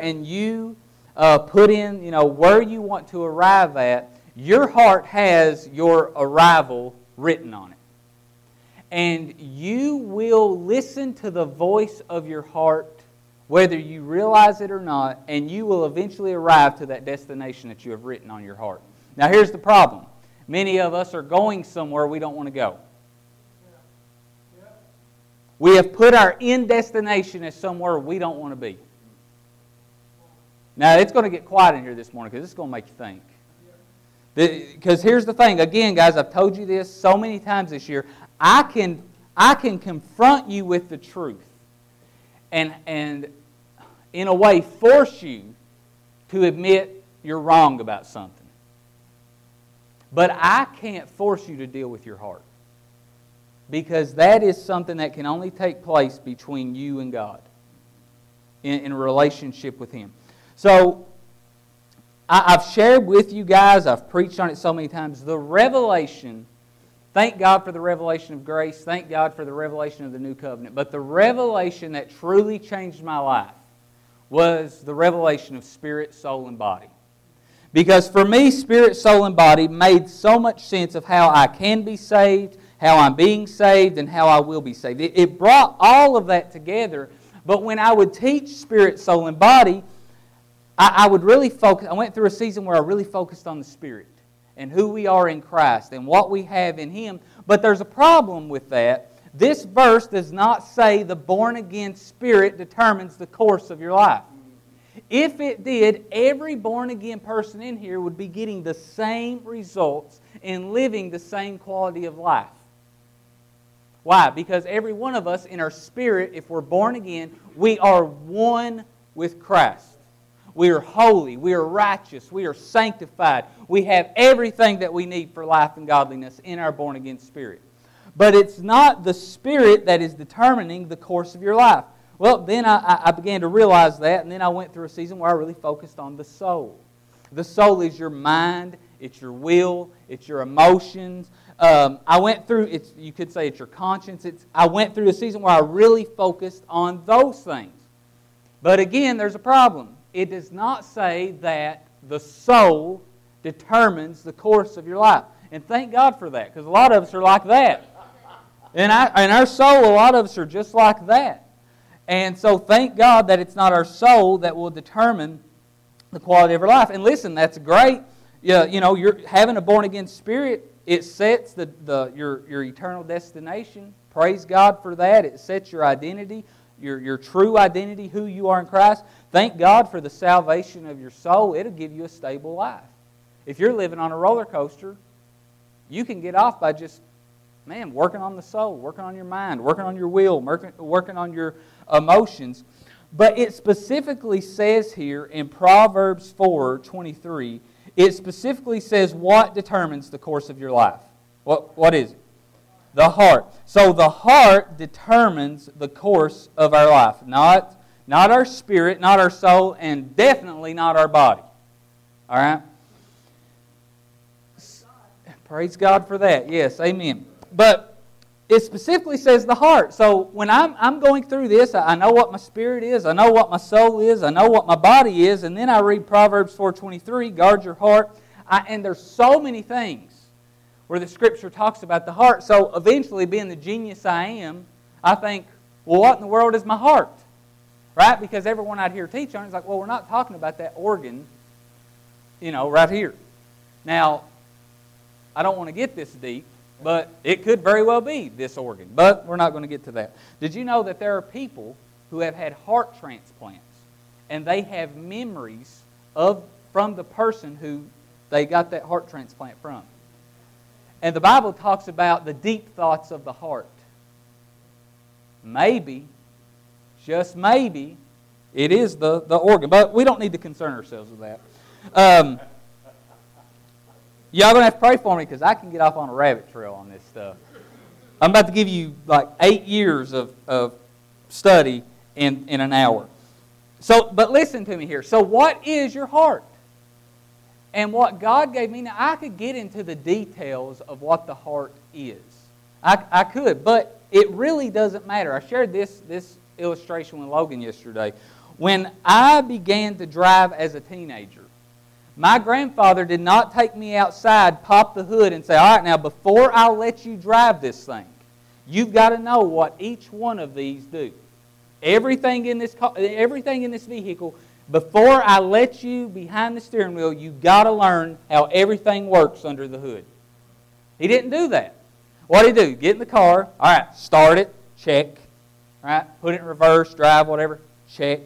and you uh, put in, you know, where you want to arrive at, your heart has your arrival written on it. And you will listen to the voice of your heart whether you realize it or not, and you will eventually arrive to that destination that you have written on your heart. Now, here's the problem many of us are going somewhere we don't want to go. We have put our end destination as somewhere we don't want to be. Now, it's going to get quiet in here this morning because it's going to make you think. Because here's the thing. Again, guys, I've told you this so many times this year. I can, I can confront you with the truth and, and, in a way, force you to admit you're wrong about something. But I can't force you to deal with your heart. Because that is something that can only take place between you and God in, in a relationship with Him. So, I, I've shared with you guys, I've preached on it so many times, the revelation. Thank God for the revelation of grace. Thank God for the revelation of the new covenant. But the revelation that truly changed my life was the revelation of spirit, soul, and body. Because for me, spirit, soul, and body made so much sense of how I can be saved, how I'm being saved, and how I will be saved. It, it brought all of that together. But when I would teach spirit, soul, and body, I, I would really focus. I went through a season where I really focused on the spirit and who we are in Christ and what we have in Him. But there's a problem with that. This verse does not say the born again spirit determines the course of your life. If it did, every born again person in here would be getting the same results and living the same quality of life. Why? Because every one of us in our spirit, if we're born again, we are one with Christ. We are holy. We are righteous. We are sanctified. We have everything that we need for life and godliness in our born again spirit. But it's not the spirit that is determining the course of your life. Well, then I, I began to realize that, and then I went through a season where I really focused on the soul. The soul is your mind, it's your will, it's your emotions, um, I went through, it's, you could say it's your conscience. It's, I went through a season where I really focused on those things. But again, there's a problem. It does not say that the soul determines the course of your life. And thank God for that, because a lot of us are like that. And, I, and our soul, a lot of us are just like that. And so thank God that it's not our soul that will determine the quality of our life. And listen, that's great. You, you know, you're having a born again spirit it sets the, the, your, your eternal destination. Praise God for that. It sets your identity, your, your true identity, who you are in Christ. Thank God for the salvation of your soul. It'll give you a stable life. If you're living on a roller coaster, you can get off by just, man, working on the soul, working on your mind, working on your will, working, on your emotions. But it specifically says here in Proverbs 4 23, it specifically says what determines the course of your life. What, what is it? The heart. So the heart determines the course of our life, not, not our spirit, not our soul, and definitely not our body. All right? Praise God for that. Yes, amen. But it specifically says the heart. So when I'm, I'm going through this, I know what my spirit is, I know what my soul is, I know what my body is, and then I read Proverbs 4.23, guard your heart. I, and there's so many things where the Scripture talks about the heart. So eventually, being the genius I am, I think, well, what in the world is my heart? Right? Because everyone out here teach on is like, well, we're not talking about that organ, you know, right here. Now, I don't want to get this deep, but it could very well be this organ. But we're not going to get to that. Did you know that there are people who have had heart transplants and they have memories of from the person who they got that heart transplant from? And the Bible talks about the deep thoughts of the heart. Maybe, just maybe, it is the, the organ. But we don't need to concern ourselves with that. Um, Y'all gonna have to pray for me because I can get off on a rabbit trail on this stuff. I'm about to give you like eight years of, of study in, in an hour. So, but listen to me here. So, what is your heart? And what God gave me, now I could get into the details of what the heart is. I, I could, but it really doesn't matter. I shared this, this illustration with Logan yesterday. When I began to drive as a teenager, my grandfather did not take me outside, pop the hood, and say, All right, now before I let you drive this thing, you've got to know what each one of these do. Everything in this, everything in this vehicle, before I let you behind the steering wheel, you've got to learn how everything works under the hood. He didn't do that. What did he do? Get in the car. All right, start it. Check. All right, put it in reverse, drive, whatever. Check.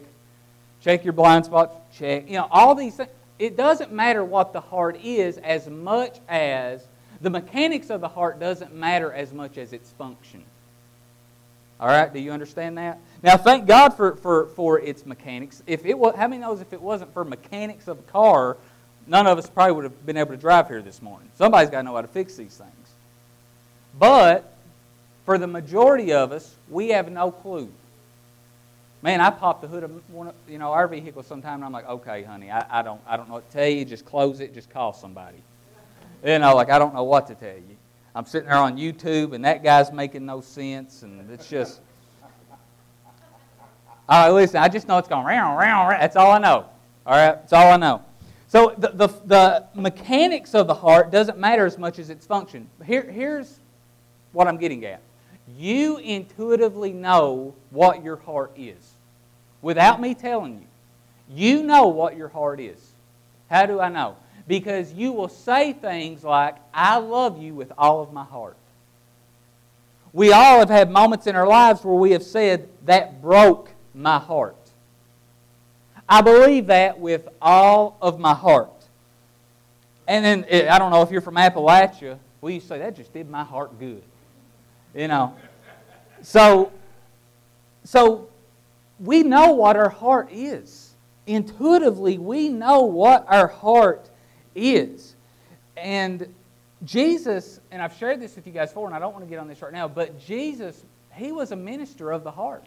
Check your blind spots. Check. You know, all these things. It doesn't matter what the heart is as much as the mechanics of the heart doesn't matter as much as its function. All right, do you understand that? Now, thank God for, for, for its mechanics. If it was, how many knows if it wasn't for mechanics of a car, none of us probably would have been able to drive here this morning. Somebody's got to know how to fix these things. But for the majority of us, we have no clue. Man, I pop the hood of one of, you know our vehicle sometime, and I'm like, okay, honey, I, I don't I don't know what to tell you. Just close it. Just call somebody. You know, like I don't know what to tell you. I'm sitting there on YouTube, and that guy's making no sense, and it's just. All right, listen, I just know it's going round, round, round. That's all I know. All right, that's all I know. So the, the, the mechanics of the heart doesn't matter as much as its function. Here, here's what I'm getting at. You intuitively know what your heart is without me telling you. You know what your heart is. How do I know? Because you will say things like, I love you with all of my heart. We all have had moments in our lives where we have said, That broke my heart. I believe that with all of my heart. And then, eh, I don't know if you're from Appalachia, we used to say, That just did my heart good. You know. So, so we know what our heart is. Intuitively, we know what our heart is. And Jesus, and I've shared this with you guys before, and I don't want to get on this right now, but Jesus, he was a minister of the heart.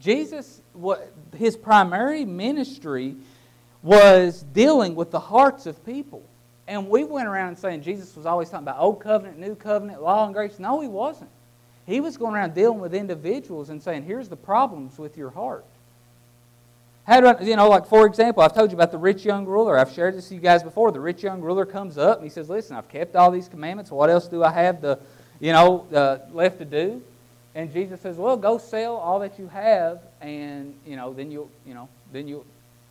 Jesus, what his primary ministry was dealing with the hearts of people. And we went around and saying Jesus was always talking about old covenant, new covenant, law and grace. No, he wasn't. He was going around dealing with individuals and saying, here's the problems with your heart. How do I, you know, like for example, I've told you about the rich young ruler. I've shared this with you guys before. The rich young ruler comes up and he says, listen, I've kept all these commandments. What else do I have to, you know, uh, left to do? And Jesus says, well, go sell all that you have and, you know, then you'll, you know, then you'll,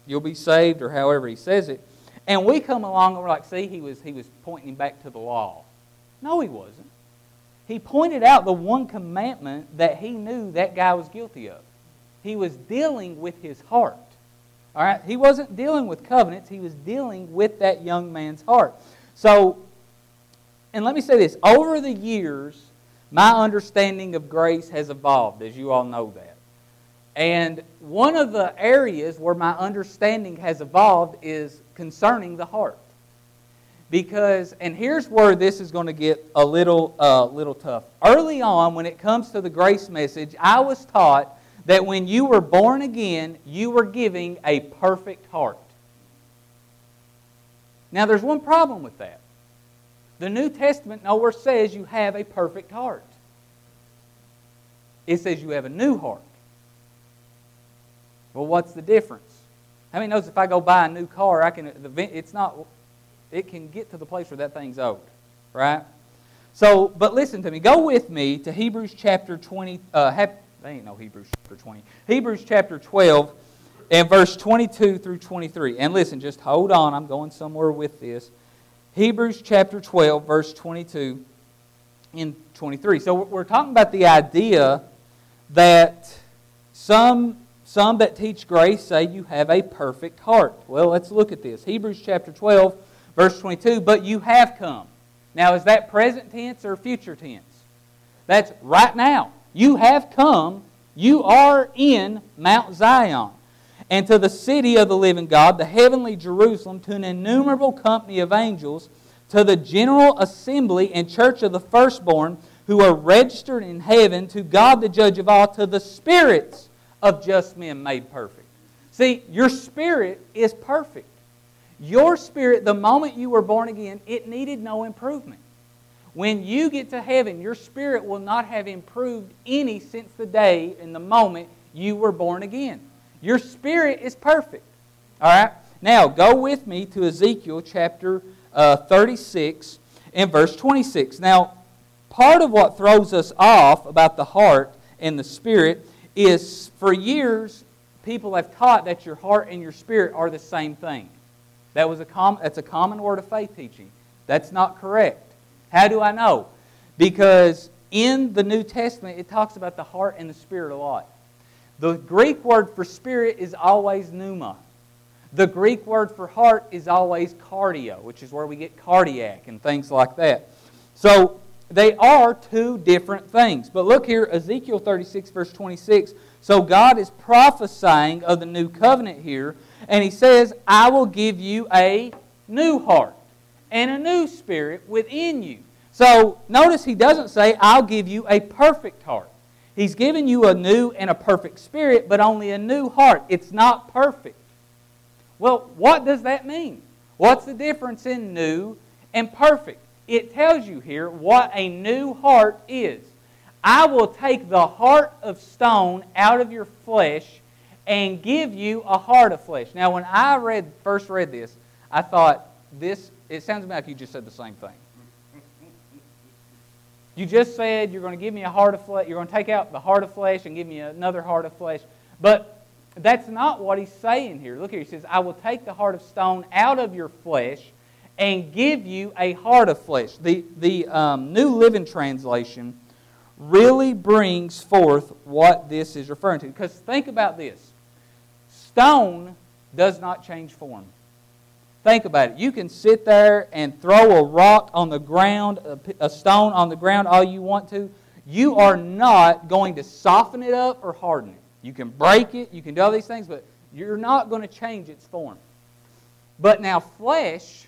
you'll be saved or however he says it. And we come along and we're like, see, he was, he was pointing back to the law. No, he wasn't he pointed out the one commandment that he knew that guy was guilty of. He was dealing with his heart. All right? He wasn't dealing with covenants, he was dealing with that young man's heart. So, and let me say this over the years, my understanding of grace has evolved, as you all know that. And one of the areas where my understanding has evolved is concerning the heart because and here's where this is going to get a little uh, little tough early on when it comes to the grace message i was taught that when you were born again you were giving a perfect heart now there's one problem with that the new testament nowhere says you have a perfect heart it says you have a new heart well what's the difference how many knows if i go buy a new car i can it's not it can get to the place where that thing's old, right? So, but listen to me. Go with me to Hebrews chapter 20. Uh, they ain't no Hebrews chapter 20. Hebrews chapter 12 and verse 22 through 23. And listen, just hold on. I'm going somewhere with this. Hebrews chapter 12, verse 22 and 23. So we're talking about the idea that some, some that teach grace say you have a perfect heart. Well, let's look at this. Hebrews chapter 12 Verse 22, but you have come. Now, is that present tense or future tense? That's right now. You have come. You are in Mount Zion and to the city of the living God, the heavenly Jerusalem, to an innumerable company of angels, to the general assembly and church of the firstborn who are registered in heaven, to God the judge of all, to the spirits of just men made perfect. See, your spirit is perfect. Your spirit, the moment you were born again, it needed no improvement. When you get to heaven, your spirit will not have improved any since the day and the moment you were born again. Your spirit is perfect. All right? Now, go with me to Ezekiel chapter uh, 36 and verse 26. Now, part of what throws us off about the heart and the spirit is for years people have taught that your heart and your spirit are the same thing. That was a com- that's a common word of faith teaching. That's not correct. How do I know? Because in the New Testament, it talks about the heart and the spirit a lot. The Greek word for spirit is always pneuma. The Greek word for heart is always cardio, which is where we get cardiac and things like that. So they are two different things. But look here, Ezekiel 36, verse 26. So God is prophesying of the new covenant here, and He says, I will give you a new heart and a new spirit within you. So notice He doesn't say, I'll give you a perfect heart. He's given you a new and a perfect spirit, but only a new heart. It's not perfect. Well, what does that mean? What's the difference in new and perfect? It tells you here what a new heart is. I will take the heart of stone out of your flesh and give you a heart of flesh. Now, when I read first read this, I thought this. It sounds like you just said the same thing. You just said you're going to give me a heart of flesh. You're going to take out the heart of flesh and give me another heart of flesh. But that's not what he's saying here. Look here. He says, I will take the heart of stone out of your flesh and give you a heart of flesh. The, the um, New Living Translation really brings forth what this is referring to. Because think about this stone does not change form. Think about it. You can sit there and throw a rock on the ground, a stone on the ground, all you want to. You are not going to soften it up or harden it. You can break it, you can do all these things, but you're not going to change its form. But now, flesh,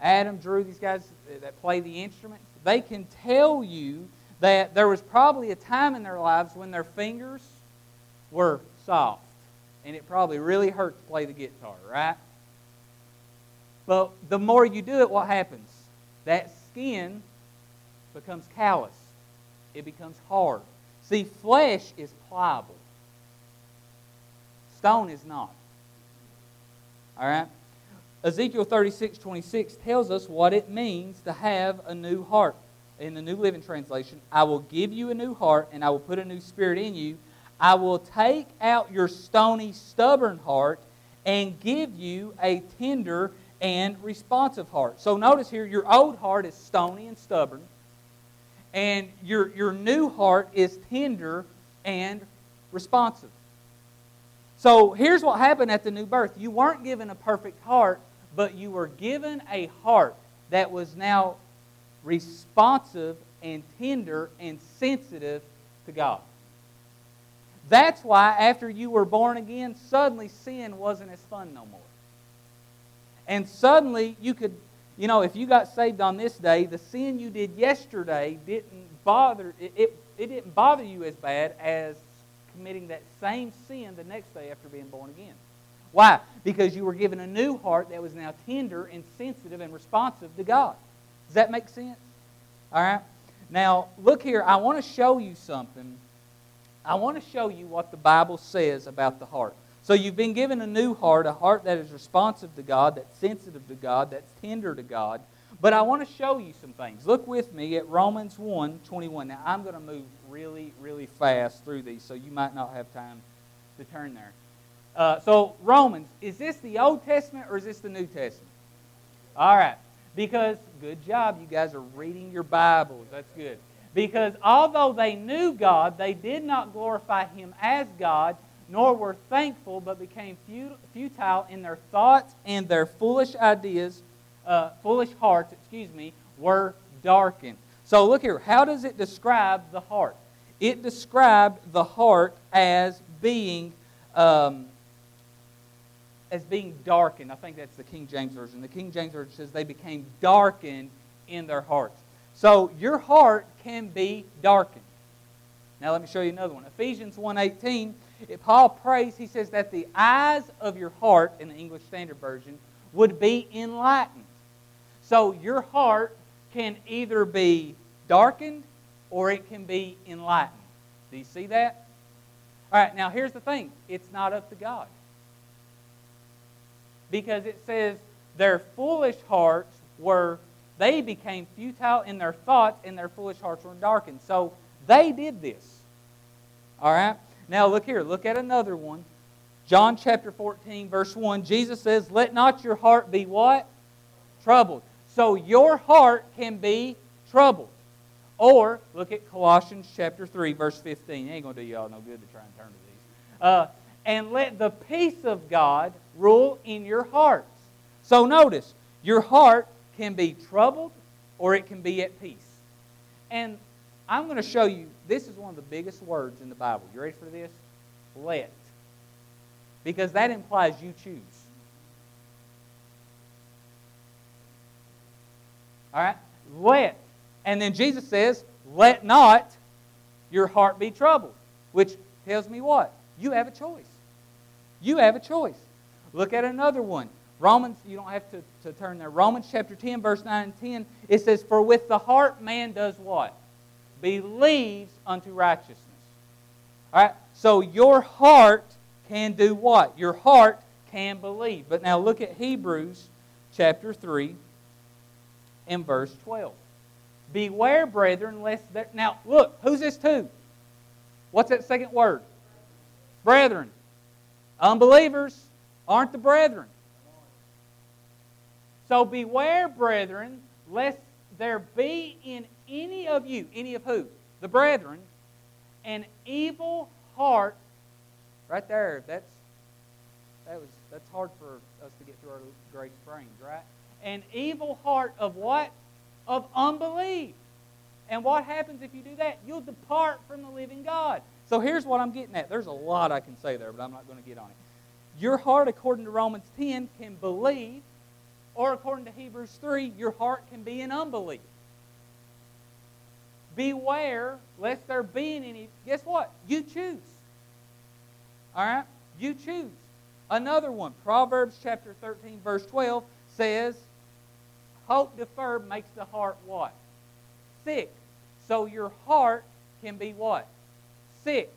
Adam, Drew, these guys that play the instruments, they can tell you that there was probably a time in their lives when their fingers were soft. And it probably really hurt to play the guitar, right? But the more you do it, what happens? That skin becomes callous. It becomes hard. See, flesh is pliable. Stone is not. All right? Ezekiel 36, 26 tells us what it means to have a new heart. In the New Living Translation, I will give you a new heart and I will put a new spirit in you. I will take out your stony, stubborn heart and give you a tender and responsive heart. So notice here, your old heart is stony and stubborn, and your, your new heart is tender and responsive. So here's what happened at the new birth. You weren't given a perfect heart, but you were given a heart that was now responsive and tender and sensitive to God. That's why after you were born again, suddenly sin wasn't as fun no more. And suddenly you could, you know, if you got saved on this day, the sin you did yesterday didn't bother it, it, it didn't bother you as bad as committing that same sin the next day after being born again. Why? Because you were given a new heart that was now tender and sensitive and responsive to God. Does that make sense? All right? Now, look here. I want to show you something. I want to show you what the Bible says about the heart. So you've been given a new heart, a heart that is responsive to God, that's sensitive to God, that's tender to God. But I want to show you some things. Look with me at Romans 1 21. Now, I'm going to move really, really fast through these, so you might not have time to turn there. Uh, so, Romans, is this the Old Testament or is this the New Testament? All right. Because, good job, you guys are reading your Bibles. That's good. Because although they knew God, they did not glorify Him as God, nor were thankful, but became futile in their thoughts, and their foolish ideas uh, foolish hearts, excuse me, were darkened. So look here. How does it describe the heart? It described the heart as being um, as being darkened. I think that's the King James version. The King James version says they became darkened in their hearts. So your heart can be darkened. Now let me show you another one. Ephesians 1:18. Paul prays. He says that the eyes of your heart, in the English Standard Version, would be enlightened. So your heart can either be darkened or it can be enlightened. Do you see that? All right, now here's the thing it's not up to God. Because it says, their foolish hearts were, they became futile in their thoughts, and their foolish hearts were darkened. So they did this. All right? Now look here, look at another one. John chapter 14, verse 1, Jesus says, Let not your heart be what? Troubled. So your heart can be troubled. Or look at Colossians chapter 3, verse 15. It ain't going to do y'all no good to try and turn to these. Uh, and let the peace of God rule in your hearts. So notice, your heart can be troubled or it can be at peace. And I'm going to show you, this is one of the biggest words in the Bible. You ready for this? Let. Because that implies you choose. All right? Let. And then Jesus says, let not your heart be troubled. Which tells me what? You have a choice. You have a choice. Look at another one. Romans, you don't have to, to turn there. Romans chapter 10, verse 9 and 10, it says, For with the heart man does what? Believes unto righteousness. All right? So your heart can do what? Your heart can believe. But now look at Hebrews chapter 3 and verse 12. Beware, brethren, lest there. Now, look, who's this to? What's that second word? Brethren. Unbelievers aren't the brethren. So beware, brethren, lest there be in any of you, any of who? The brethren, an evil heart. Right there, that's that was that's hard for us to get through our great brains, right? An evil heart of what? Of unbelief. And what happens if you do that? You'll depart from the living God. So here's what I'm getting at. There's a lot I can say there, but I'm not going to get on it. Your heart, according to Romans 10, can believe or according to Hebrews 3, your heart can be in unbelief. Beware lest there be any. Guess what? You choose. All right? You choose. Another one, Proverbs chapter 13, verse 12 says, Hope deferred makes the heart what? Sick. So your heart can be what? Sick.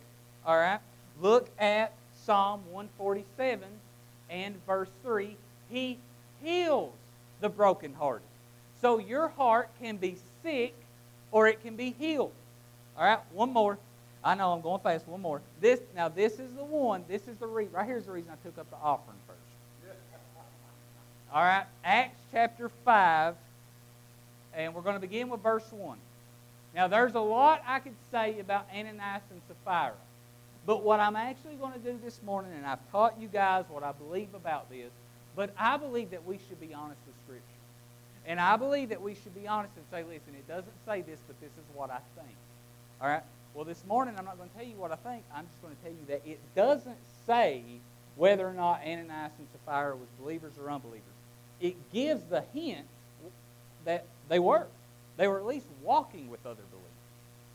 All right? Look at Psalm 147 and verse 3. He heals the brokenhearted. So your heart can be sick or it can be healed. All right, one more. I know I'm going fast. One more. This now this is the one. This is the reason. Right here's the reason I took up the offering first. All right, Acts chapter five, and we're going to begin with verse one. Now there's a lot I could say about Ananias and Sapphira, but what I'm actually going to do this morning, and I've taught you guys what I believe about this, but I believe that we should be honest. And I believe that we should be honest and say, listen, it doesn't say this, but this is what I think. All right? Well, this morning I'm not going to tell you what I think. I'm just going to tell you that it doesn't say whether or not Ananias and Sapphira was believers or unbelievers. It gives the hint that they were. They were at least walking with other believers.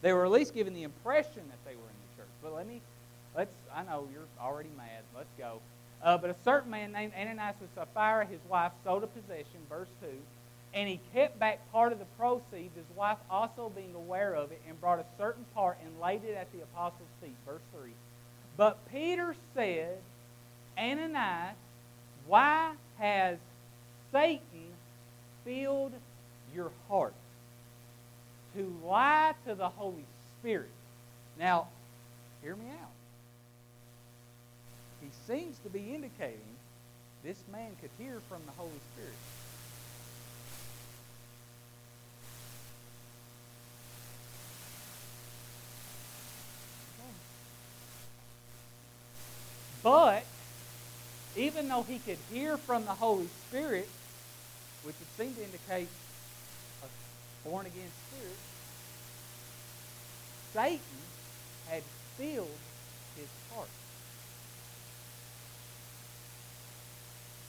They were at least giving the impression that they were in the church. But let me, let's, I know you're already mad. Let's go. Uh, but a certain man named Ananias with Sapphira, his wife, sold a possession, verse 2, and he kept back part of the proceeds, his wife also being aware of it, and brought a certain part and laid it at the apostles' feet, verse 3. But Peter said, Ananias, why has Satan filled your heart to lie to the Holy Spirit? Now, hear me out he seems to be indicating this man could hear from the Holy Spirit. But even though he could hear from the Holy Spirit, which would seem to indicate a born again spirit, Satan had filled his heart.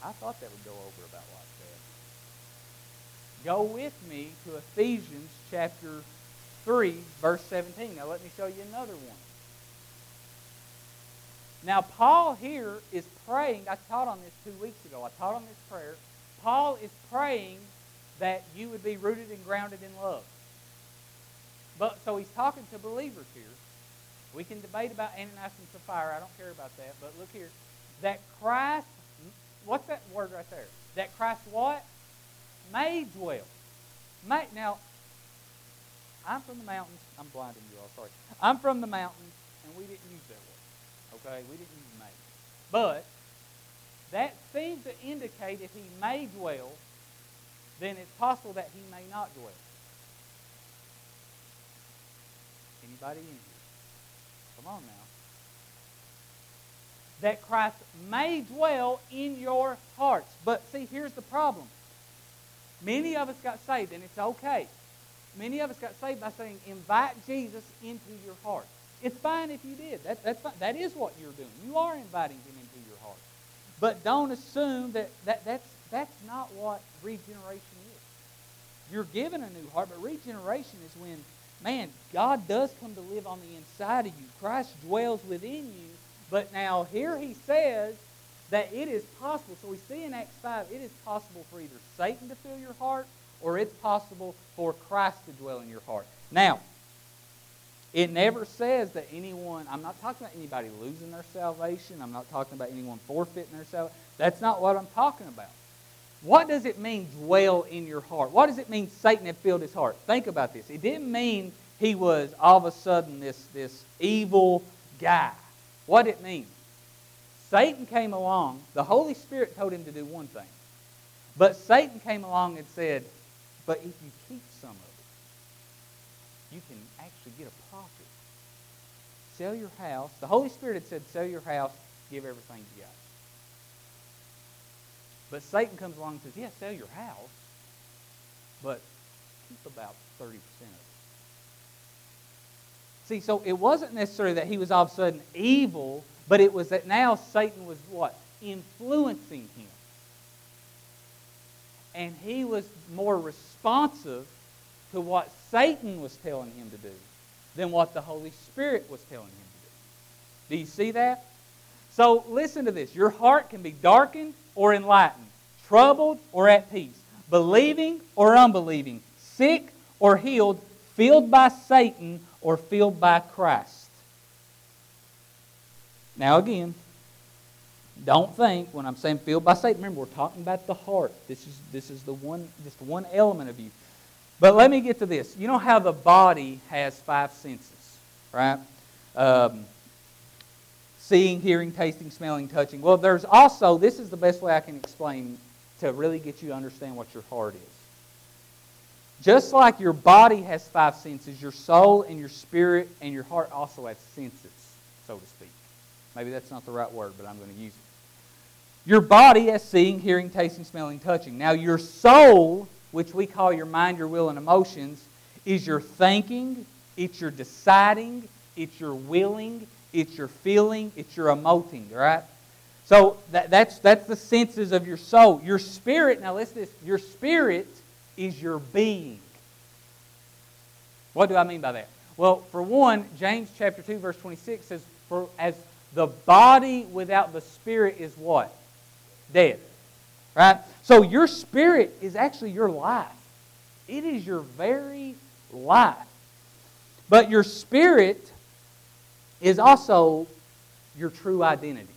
I thought that would go over about like that. Go with me to Ephesians chapter 3, verse 17. Now let me show you another one. Now, Paul here is praying. I taught on this two weeks ago. I taught on this prayer. Paul is praying that you would be rooted and grounded in love. But so he's talking to believers here. We can debate about Ananias and Sapphira. I don't care about that. But look here. That Christ, what's that word right there? That Christ what? May dwell. May, now, I'm from the mountains. I'm blinding you all, sorry. I'm from the mountains, and we didn't use that word. Okay? We didn't use may. But that seems to indicate if he may dwell, then it's possible that he may not dwell. Anybody in here? Come on now. That Christ may dwell in your hearts. But see, here's the problem. Many of us got saved, and it's okay. Many of us got saved by saying, invite Jesus into your heart. It's fine if you did. That, that's fine. That is what you're doing. You are inviting him into your heart. But don't assume that, that that's, that's not what regeneration is. You're given a new heart, but regeneration is when, man, God does come to live on the inside of you. Christ dwells within you. But now here he says that it is possible. So we see in Acts 5, it is possible for either Satan to fill your heart or it's possible for Christ to dwell in your heart. Now, it never says that anyone, I'm not talking about anybody losing their salvation. I'm not talking about anyone forfeiting their salvation. That's not what I'm talking about. What does it mean, dwell in your heart? What does it mean, Satan had filled his heart? Think about this. It didn't mean he was all of a sudden this, this evil guy. What it mean? Satan came along. The Holy Spirit told him to do one thing. But Satan came along and said, But if you keep some of it, you can actually get a. Sell your house. The Holy Spirit had said, sell your house, give everything you got. But Satan comes along and says, yeah, sell your house, but keep about 30% of it. See, so it wasn't necessarily that he was all of a sudden evil, but it was that now Satan was what? Influencing him. And he was more responsive to what Satan was telling him to do than what the Holy Spirit was telling him to do. Do you see that? So listen to this. Your heart can be darkened or enlightened, troubled or at peace, believing or unbelieving, sick or healed, filled by Satan or filled by Christ. Now again, don't think when I'm saying filled by Satan, remember we're talking about the heart. This is this is the one just one element of you. But let me get to this. You know how the body has five senses, right? Um, seeing, hearing, tasting, smelling, touching. Well, there's also, this is the best way I can explain to really get you to understand what your heart is. Just like your body has five senses, your soul and your spirit and your heart also have senses, so to speak. Maybe that's not the right word, but I'm going to use it. Your body has seeing, hearing, tasting, smelling, touching. Now, your soul which we call your mind, your will, and emotions, is your thinking, it's your deciding, it's your willing, it's your feeling, it's your emoting, right? So that, that's, that's the senses of your soul. Your spirit, now listen this, your spirit is your being. What do I mean by that? Well, for one, James chapter 2, verse 26 says, For as the body without the spirit is what? Dead. Right? So your spirit is actually your life. It is your very life. But your spirit is also your true identity.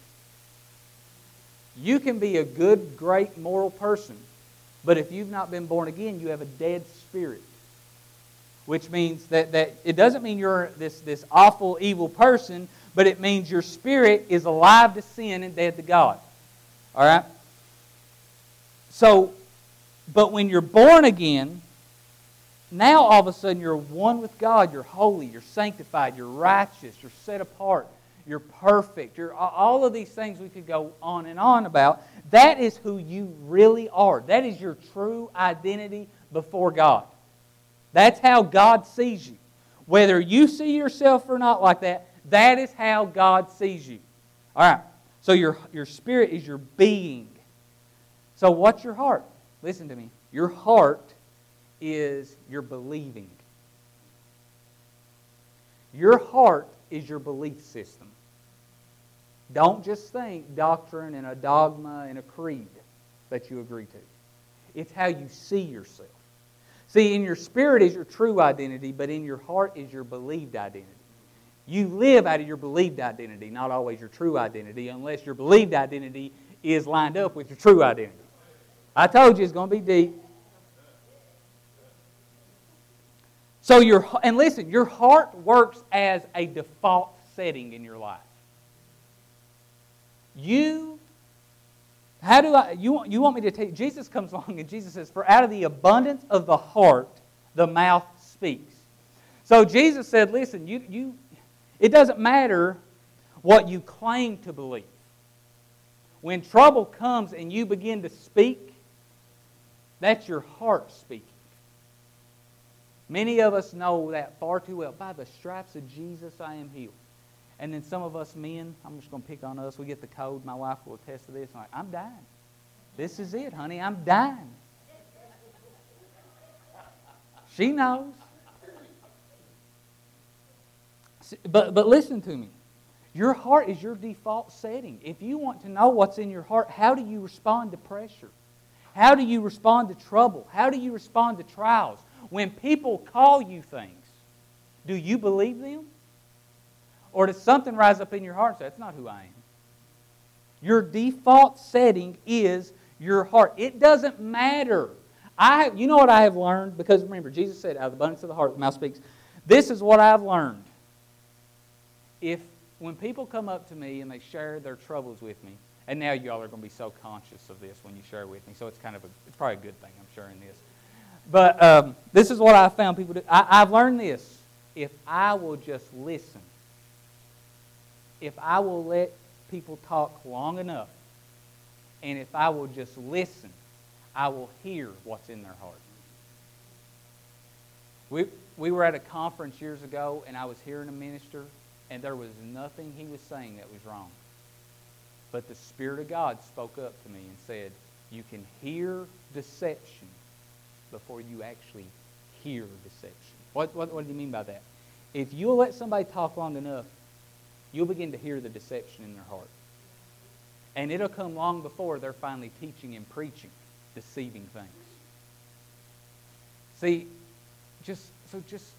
You can be a good, great, moral person, but if you've not been born again, you have a dead spirit. Which means that, that it doesn't mean you're this, this awful, evil person, but it means your spirit is alive to sin and dead to God. All right? So, but when you're born again, now all of a sudden you're one with God. You're holy, you're sanctified, you're righteous, you're set apart, you're perfect. You're all of these things we could go on and on about. That is who you really are. That is your true identity before God. That's how God sees you. Whether you see yourself or not like that, that is how God sees you. All right. So your, your spirit is your being. So, what's your heart? Listen to me. Your heart is your believing. Your heart is your belief system. Don't just think doctrine and a dogma and a creed that you agree to. It's how you see yourself. See, in your spirit is your true identity, but in your heart is your believed identity. You live out of your believed identity, not always your true identity, unless your believed identity is lined up with your true identity. I told you it's going to be deep. So your and listen, your heart works as a default setting in your life. You how do I you want you want me to take Jesus comes along and Jesus says, For out of the abundance of the heart the mouth speaks. So Jesus said, Listen, you you it doesn't matter what you claim to believe. When trouble comes and you begin to speak, that's your heart speaking. Many of us know that far too well. By the stripes of Jesus, I am healed. And then some of us men, I'm just going to pick on us, we get the code. My wife will attest to this. I'm like, I'm dying. This is it, honey. I'm dying. She knows. But, but listen to me. Your heart is your default setting. If you want to know what's in your heart, how do you respond to pressure? How do you respond to trouble? How do you respond to trials? When people call you things, do you believe them? Or does something rise up in your heart and say, That's not who I am? Your default setting is your heart. It doesn't matter. I, have, you know what I have learned? Because remember, Jesus said, Out of the abundance of the heart, the mouth speaks. This is what I've learned. If when people come up to me and they share their troubles with me, and now y'all are going to be so conscious of this when you share with me, so it's kind of a, it's probably a good thing I'm sharing this. But um, this is what I found people do. I, I've learned this. If I will just listen, if I will let people talk long enough, and if I will just listen, I will hear what's in their heart. We, we were at a conference years ago, and I was hearing a minister, and there was nothing he was saying that was wrong. But the Spirit of God spoke up to me and said, You can hear deception before you actually hear deception. What, what, what do you mean by that? If you'll let somebody talk long enough, you'll begin to hear the deception in their heart. And it'll come long before they're finally teaching and preaching deceiving things. See, just, so just,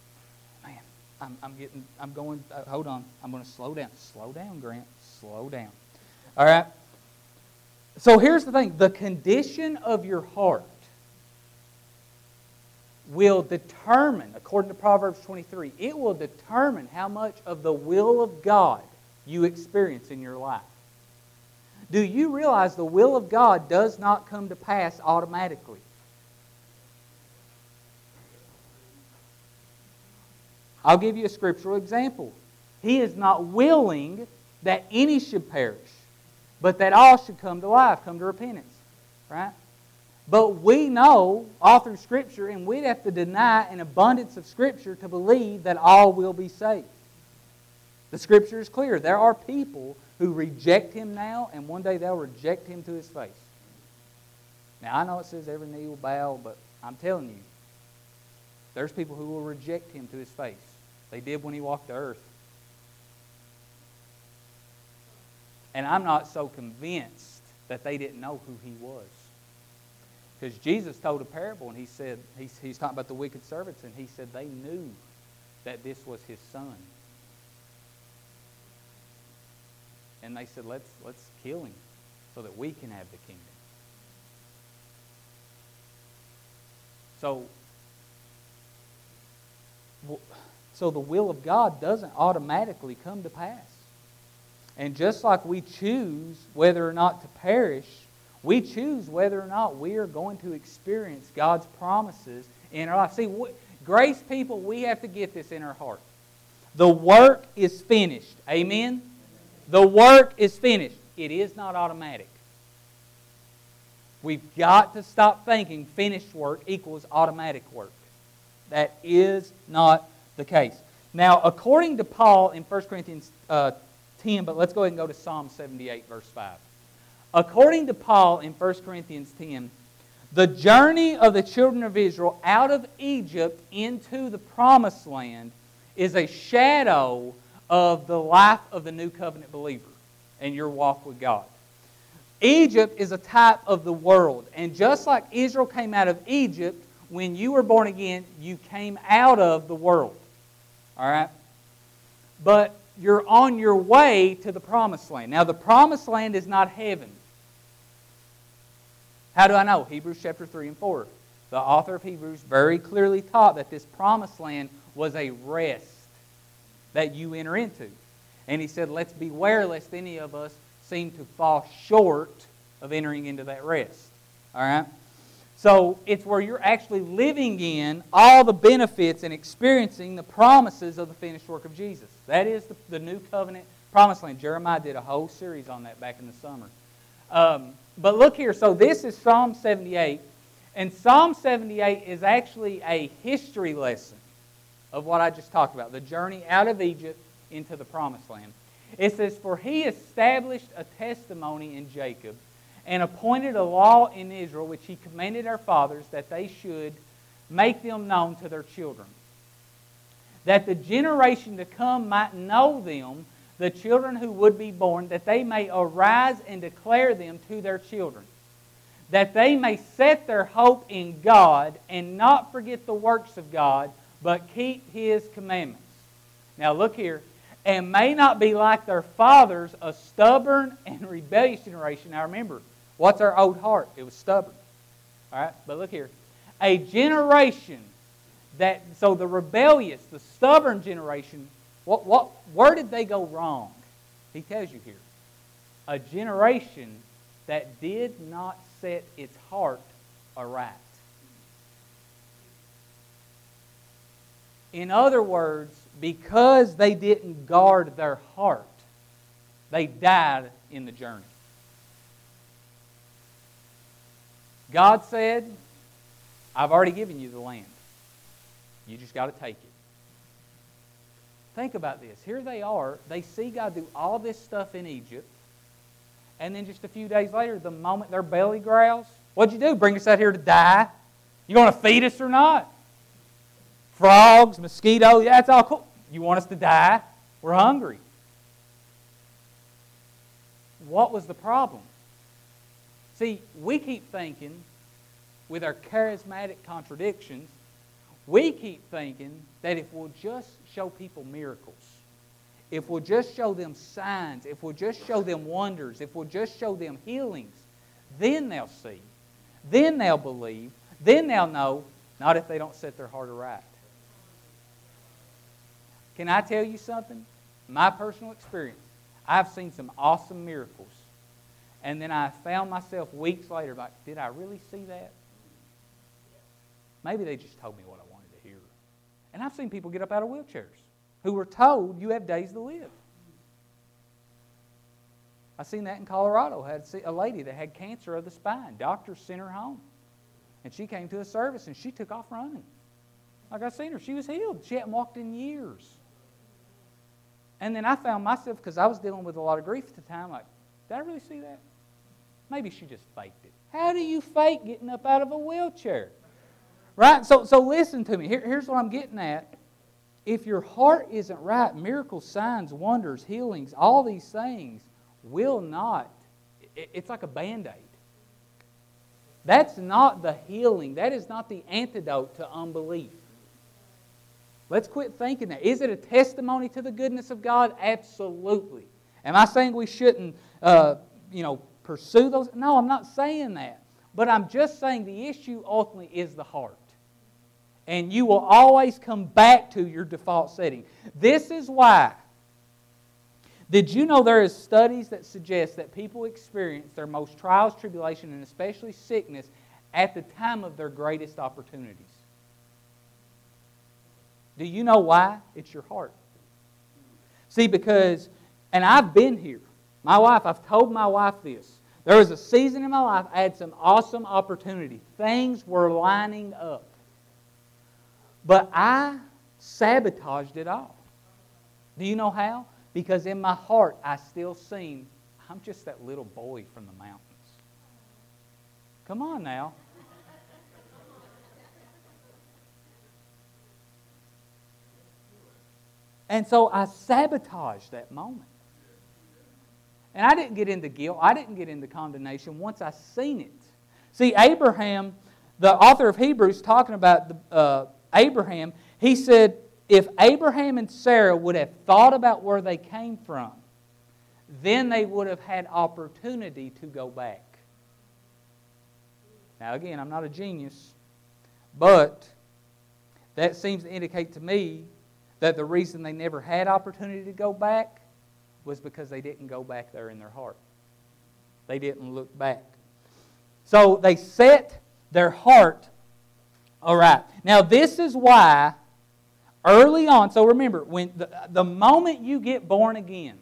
man, I'm, I'm getting, I'm going, uh, hold on, I'm going to slow down. Slow down, Grant, slow down. All right? So here's the thing the condition of your heart will determine, according to Proverbs 23, it will determine how much of the will of God you experience in your life. Do you realize the will of God does not come to pass automatically? I'll give you a scriptural example. He is not willing that any should perish, but that all should come to life, come to repentance. Right? But we know all through Scripture, and we'd have to deny an abundance of Scripture to believe that all will be saved. The Scripture is clear. There are people who reject Him now, and one day they'll reject Him to His face. Now, I know it says every knee will bow, but I'm telling you, there's people who will reject Him to His face. They did when He walked the earth. And I'm not so convinced that they didn't know who He was. Because Jesus told a parable and he said, he's, he's talking about the wicked servants, and he said they knew that this was his son. And they said, let's, let's kill him so that we can have the kingdom. So, so the will of God doesn't automatically come to pass. And just like we choose whether or not to perish, we choose whether or not we are going to experience God's promises in our life. See, grace people, we have to get this in our heart. The work is finished. Amen? The work is finished. It is not automatic. We've got to stop thinking finished work equals automatic work. That is not the case. Now, according to Paul in 1 Corinthians uh, 10, but let's go ahead and go to Psalm 78, verse 5. According to Paul in 1 Corinthians 10, the journey of the children of Israel out of Egypt into the promised land is a shadow of the life of the new covenant believer and your walk with God. Egypt is a type of the world. And just like Israel came out of Egypt, when you were born again, you came out of the world. All right? But you're on your way to the promised land. Now, the promised land is not heaven. How do I know? Hebrews chapter 3 and 4. The author of Hebrews very clearly taught that this promised land was a rest that you enter into. And he said, Let's beware lest any of us seem to fall short of entering into that rest. All right? So it's where you're actually living in all the benefits and experiencing the promises of the finished work of Jesus. That is the, the new covenant promised land. Jeremiah did a whole series on that back in the summer. Um, but look here. So this is Psalm 78. And Psalm 78 is actually a history lesson of what I just talked about the journey out of Egypt into the promised land. It says, For he established a testimony in Jacob and appointed a law in Israel which he commanded our fathers that they should make them known to their children. That the generation to come might know them, the children who would be born, that they may arise and declare them to their children. That they may set their hope in God and not forget the works of God, but keep his commandments. Now look here. And may not be like their fathers, a stubborn and rebellious generation. Now remember, What's our old heart? It was stubborn. All right, but look here. A generation that, so the rebellious, the stubborn generation, what, what, where did they go wrong? He tells you here. A generation that did not set its heart aright. In other words, because they didn't guard their heart, they died in the journey. God said, I've already given you the land. You just got to take it. Think about this. Here they are. They see God do all this stuff in Egypt. And then just a few days later, the moment their belly growls, what'd you do? Bring us out here to die? You going to feed us or not? Frogs, mosquitoes, yeah, that's all cool. You want us to die? We're hungry. What was the problem? See, we keep thinking, with our charismatic contradictions, we keep thinking that if we'll just show people miracles, if we'll just show them signs, if we'll just show them wonders, if we'll just show them healings, then they'll see. Then they'll believe. Then they'll know, not if they don't set their heart aright. Can I tell you something? My personal experience, I've seen some awesome miracles and then I found myself weeks later like, did I really see that? Maybe they just told me what I wanted to hear. And I've seen people get up out of wheelchairs who were told you have days to live. I seen that in Colorado. I had a lady that had cancer of the spine. Doctors sent her home. And she came to a service and she took off running. Like I seen her, she was healed. She hadn't walked in years. And then I found myself, because I was dealing with a lot of grief at the time, like, did I really see that? Maybe she just faked it. How do you fake getting up out of a wheelchair? Right? So, so listen to me. Here, here's what I'm getting at. If your heart isn't right, miracles, signs, wonders, healings, all these things will not, it's like a band aid. That's not the healing. That is not the antidote to unbelief. Let's quit thinking that. Is it a testimony to the goodness of God? Absolutely. Am I saying we shouldn't, uh, you know, pursue those? No, I'm not saying that. But I'm just saying the issue ultimately is the heart. And you will always come back to your default setting. This is why. Did you know there is studies that suggest that people experience their most trials, tribulation, and especially sickness at the time of their greatest opportunities? Do you know why? It's your heart. See, because, and I've been here. My wife, I've told my wife this. There was a season in my life I had some awesome opportunity. Things were lining up. But I sabotaged it all. Do you know how? Because in my heart I still seem I'm just that little boy from the mountains. Come on now. And so I sabotaged that moment. And I didn't get into guilt. I didn't get into condemnation once I seen it. See, Abraham, the author of Hebrews, talking about the, uh, Abraham, he said, if Abraham and Sarah would have thought about where they came from, then they would have had opportunity to go back. Now, again, I'm not a genius, but that seems to indicate to me that the reason they never had opportunity to go back was because they didn't go back there in their heart. They didn't look back. So they set their heart all right. Now, this is why early on, so remember, when the, the moment you get born again,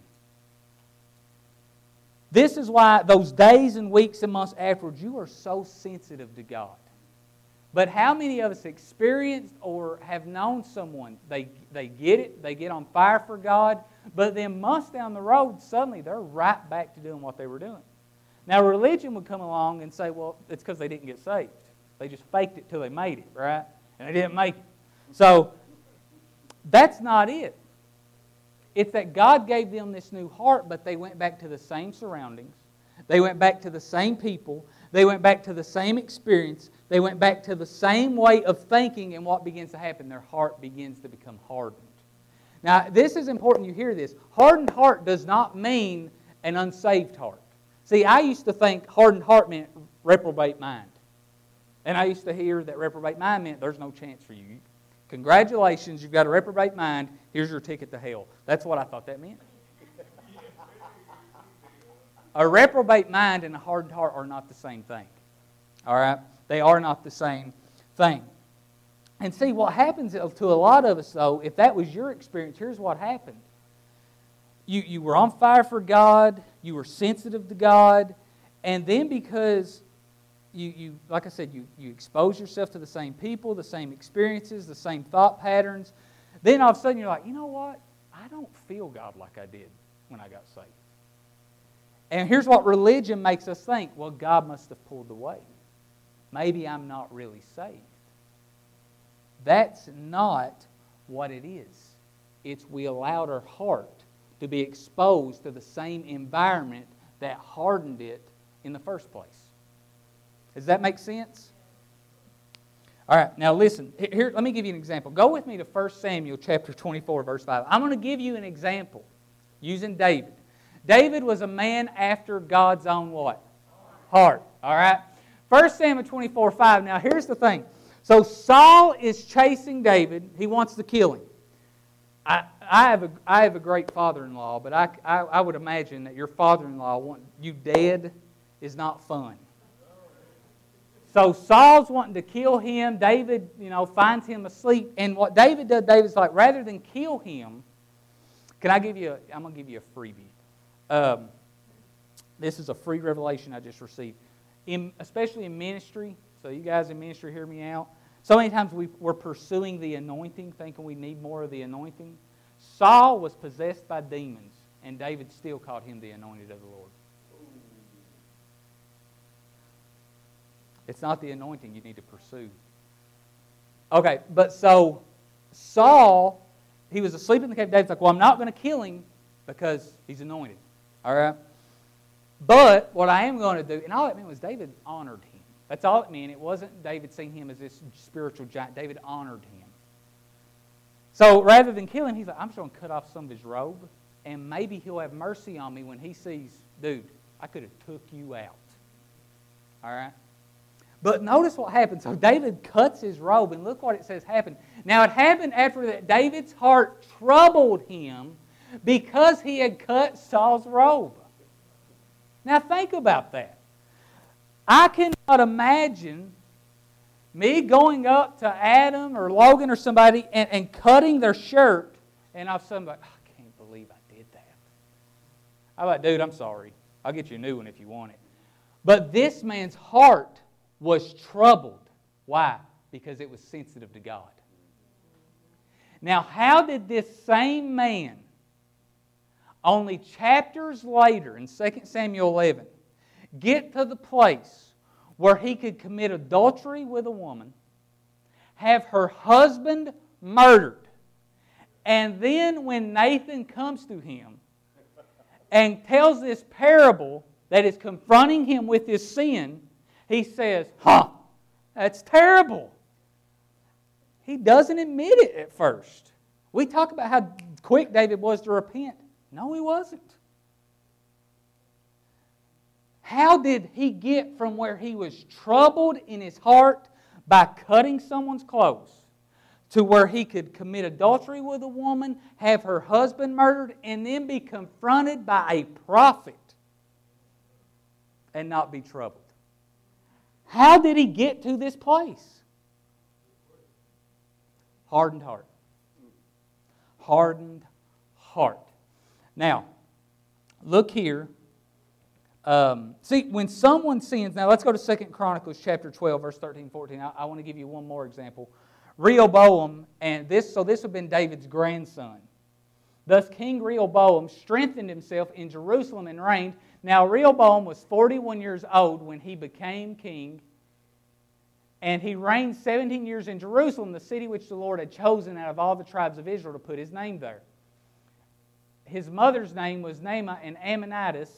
this is why those days and weeks and months afterwards, you are so sensitive to God. But how many of us experienced or have known someone, they, they get it, they get on fire for God, but then months down the road, suddenly they're right back to doing what they were doing. Now, religion would come along and say, well, it's because they didn't get saved. They just faked it till they made it, right? And they didn't make it. So, that's not it. It's that God gave them this new heart, but they went back to the same surroundings. They went back to the same people. They went back to the same experience. They went back to the same way of thinking, and what begins to happen? Their heart begins to become hardened. Now, this is important you hear this. Hardened heart does not mean an unsaved heart. See, I used to think hardened heart meant reprobate mind. And I used to hear that reprobate mind meant there's no chance for you. Congratulations, you've got a reprobate mind. Here's your ticket to hell. That's what I thought that meant. a reprobate mind and a hardened heart are not the same thing. All right? They are not the same thing. And see, what happens to a lot of us, though, if that was your experience, here's what happened. You, you were on fire for God, you were sensitive to God, and then because you, you like I said, you, you expose yourself to the same people, the same experiences, the same thought patterns. Then all of a sudden you're like, you know what? I don't feel God like I did when I got saved. And here's what religion makes us think well, God must have pulled away. Maybe I'm not really saved. That's not what it is. It's we allowed our heart to be exposed to the same environment that hardened it in the first place. Does that make sense? All right, now listen. Here, let me give you an example. Go with me to 1 Samuel chapter 24, verse 5. I'm going to give you an example using David. David was a man after God's own what? Heart. All right? 1 Samuel 24, 5. Now here's the thing. So Saul is chasing David. He wants to kill him. I, I, have, a, I have a great father in law, but I, I, I would imagine that your father in law want you dead is not fun. So Saul's wanting to kill him. David, you know, finds him asleep. And what David does, David's like, rather than kill him, can I give you, a, I'm to give you a freebie. Um, this is a free revelation I just received. In, especially in ministry, so you guys in ministry hear me out. So many times we, we're pursuing the anointing, thinking we need more of the anointing. Saul was possessed by demons, and David still called him the anointed of the Lord. It's not the anointing you need to pursue. Okay, but so Saul, he was asleep in the cave. David's like, well, I'm not going to kill him because he's anointed. All right? But what I am going to do, and all it meant was David honored him. That's all it meant. It wasn't David seeing him as this spiritual giant. David honored him. So rather than kill him, he's like, I'm just going to cut off some of his robe, and maybe he'll have mercy on me when he sees, dude, I could have took you out. All right? But notice what happened. So David cuts his robe, and look what it says happened. Now it happened after that David's heart troubled him because he had cut Saul's robe. Now think about that. I cannot imagine me going up to Adam or Logan or somebody and, and cutting their shirt, and sudden, like, I can't believe I did that. How about, dude, I'm sorry. I'll get you a new one if you want it. But this man's heart was troubled. Why? Because it was sensitive to God. Now, how did this same man, only chapters later in 2 Samuel 11, get to the place where he could commit adultery with a woman, have her husband murdered, and then when Nathan comes to him and tells this parable that is confronting him with his sin, he says, Huh, that's terrible. He doesn't admit it at first. We talk about how quick David was to repent. No, he wasn't. How did he get from where he was troubled in his heart by cutting someone's clothes to where he could commit adultery with a woman, have her husband murdered, and then be confronted by a prophet and not be troubled? How did he get to this place? Hardened heart. Hardened heart. Now, look here. Um, see, when someone sins, now let's go to Second Chronicles chapter 12, verse 13, 14. I, I want to give you one more example. Rehoboam, and this, so this would have been David's grandson. Thus, King Rehoboam strengthened himself in Jerusalem and reigned. Now, Rehoboam was 41 years old when he became king, and he reigned 17 years in Jerusalem, the city which the Lord had chosen out of all the tribes of Israel to put his name there. His mother's name was Naamah and Ammonitess.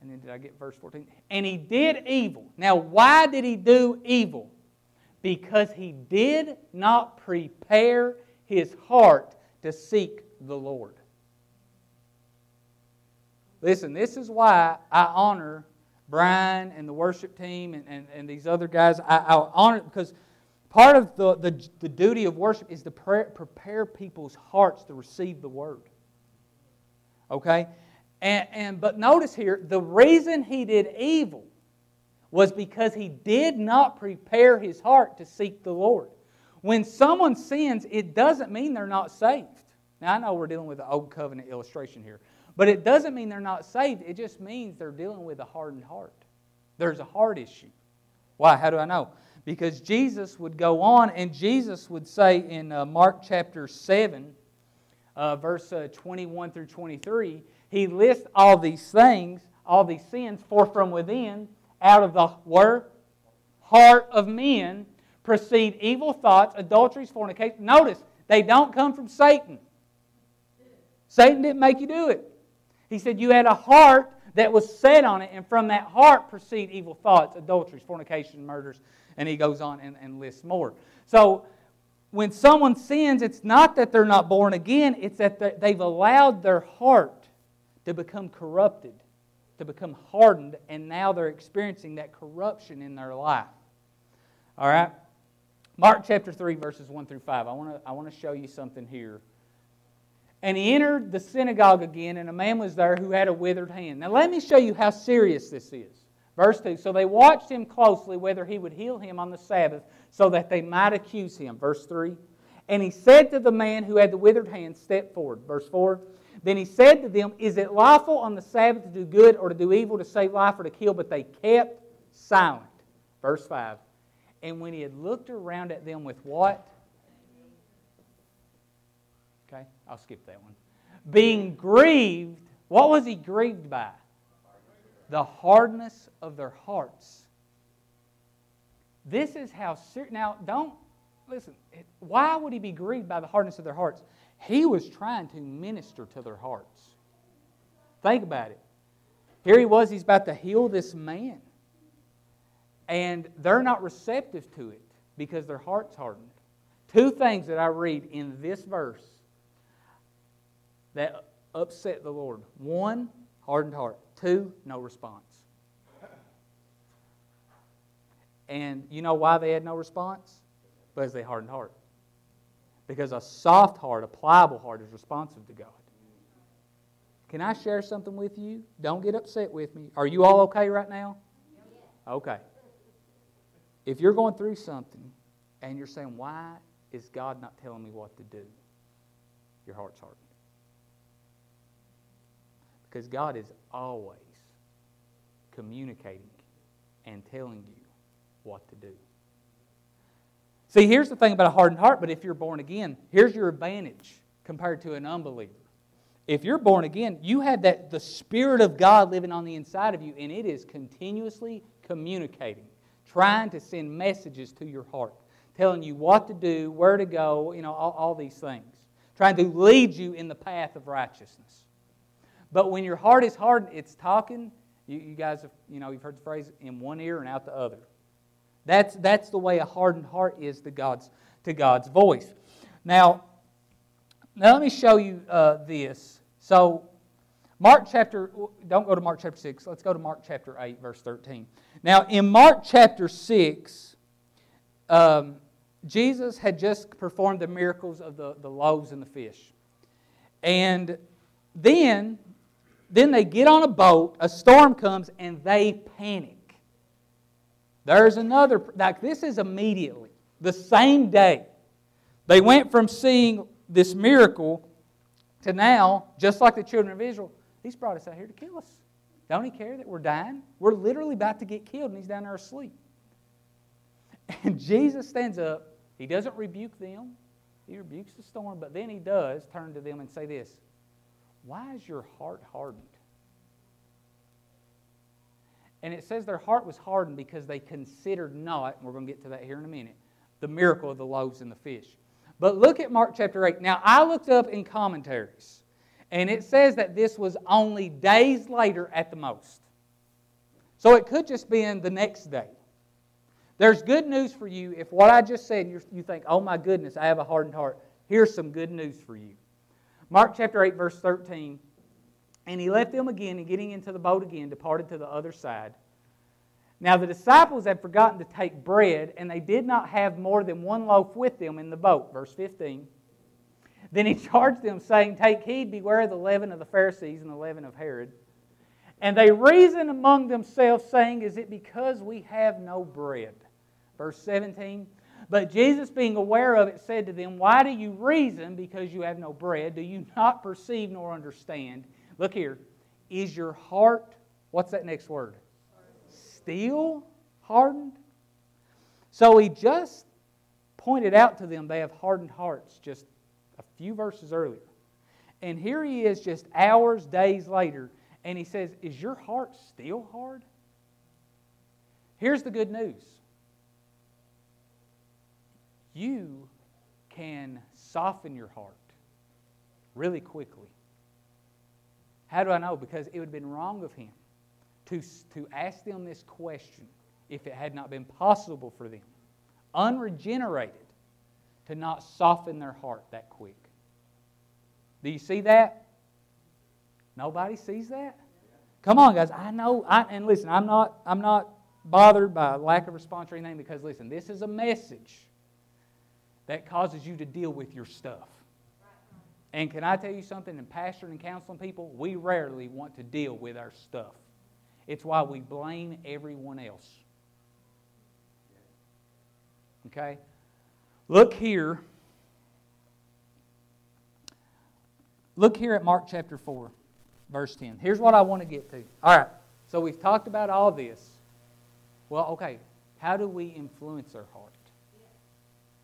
And then did I get verse 14? And he did evil. Now, why did he do evil? Because he did not prepare his heart to seek the Lord. Listen, this is why I honor Brian and the worship team and, and, and these other guys. I, I honor because part of the, the, the duty of worship is to pre- prepare people's hearts to receive the word. Okay? And, and, but notice here, the reason he did evil was because he did not prepare his heart to seek the Lord. When someone sins, it doesn't mean they're not saved. Now, I know we're dealing with an old covenant illustration here, but it doesn't mean they're not saved. It just means they're dealing with a hardened heart. There's a heart issue. Why? How do I know? Because Jesus would go on, and Jesus would say in uh, Mark chapter 7, uh, verse uh, 21 through 23, he lists all these things, all these sins, for from within, out of the where? Heart of men proceed evil thoughts, adulteries, fornication. Notice, they don't come from Satan. Satan didn't make you do it. He said you had a heart that was set on it, and from that heart proceed evil thoughts, adulteries, fornication, murders, and he goes on and, and lists more. So when someone sins, it's not that they're not born again, it's that they've allowed their heart to become corrupted, to become hardened, and now they're experiencing that corruption in their life. All right? Mark chapter 3, verses 1 through 5. I want to I want to show you something here. And he entered the synagogue again, and a man was there who had a withered hand. Now, let me show you how serious this is. Verse 2 So they watched him closely whether he would heal him on the Sabbath, so that they might accuse him. Verse 3 And he said to the man who had the withered hand, Step forward. Verse 4 Then he said to them, Is it lawful on the Sabbath to do good or to do evil, to save life or to kill? But they kept silent. Verse 5 And when he had looked around at them with what? Okay, I'll skip that one. Being grieved, what was he grieved by? The hardness of their hearts. This is how serious. Now, don't listen. Why would he be grieved by the hardness of their hearts? He was trying to minister to their hearts. Think about it. Here he was, he's about to heal this man. And they're not receptive to it because their heart's hardened. Two things that I read in this verse that upset the Lord. One, hardened heart. Two, no response. And you know why they had no response? Because they hardened heart. Because a soft heart, a pliable heart, is responsive to God. Can I share something with you? Don't get upset with me. Are you all okay right now? Okay. If you're going through something and you're saying, why is God not telling me what to do? Your heart's hardened. Because God is always communicating and telling you what to do. See, here's the thing about a hardened heart, but if you're born again, here's your advantage compared to an unbeliever. If you're born again, you have that the Spirit of God living on the inside of you, and it is continuously communicating, trying to send messages to your heart, telling you what to do, where to go, you know, all, all these things, trying to lead you in the path of righteousness. But when your heart is hardened, it's talking. You, you guys have, you know, you've heard the phrase in one ear and out the other. That's, that's the way a hardened heart is to God's, to God's voice. Now, Now, let me show you uh, this. So, Mark chapter, don't go to Mark chapter 6. Let's go to Mark chapter 8, verse 13. Now, in Mark chapter 6, um, Jesus had just performed the miracles of the, the loaves and the fish. And then, then they get on a boat, a storm comes, and they panic. There's another, like this is immediately, the same day. They went from seeing this miracle to now, just like the children of Israel, he's brought us out here to kill us. Don't he care that we're dying? We're literally about to get killed, and he's down there asleep. And Jesus stands up. He doesn't rebuke them, he rebukes the storm, but then he does turn to them and say this Why is your heart hardened? And it says their heart was hardened because they considered not, and we're going to get to that here in a minute, the miracle of the loaves and the fish. But look at Mark chapter 8. Now, I looked up in commentaries, and it says that this was only days later at the most. So it could just be in the next day. There's good news for you if what I just said, you think, oh my goodness, I have a hardened heart. Here's some good news for you. Mark chapter 8, verse 13. And he left them again, and getting into the boat again, departed to the other side. Now the disciples had forgotten to take bread, and they did not have more than one loaf with them in the boat. Verse 15. Then he charged them, saying, Take heed, beware of the leaven of the Pharisees and the leaven of Herod. And they reasoned among themselves, saying, Is it because we have no bread? Verse 17. But Jesus, being aware of it, said to them, Why do you reason because you have no bread? Do you not perceive nor understand? Look here. Is your heart, what's that next word? Still hardened? So he just pointed out to them they have hardened hearts just a few verses earlier. And here he is just hours, days later, and he says, Is your heart still hard? Here's the good news you can soften your heart really quickly. How do I know? Because it would have been wrong of him to, to ask them this question if it had not been possible for them, unregenerated, to not soften their heart that quick. Do you see that? Nobody sees that? Come on, guys. I know. I, and listen, I'm not, I'm not bothered by lack of response or anything because, listen, this is a message that causes you to deal with your stuff. And can I tell you something? In pastoring and counseling people, we rarely want to deal with our stuff. It's why we blame everyone else. Okay? Look here. Look here at Mark chapter 4, verse 10. Here's what I want to get to. All right. So we've talked about all this. Well, okay. How do we influence our heart?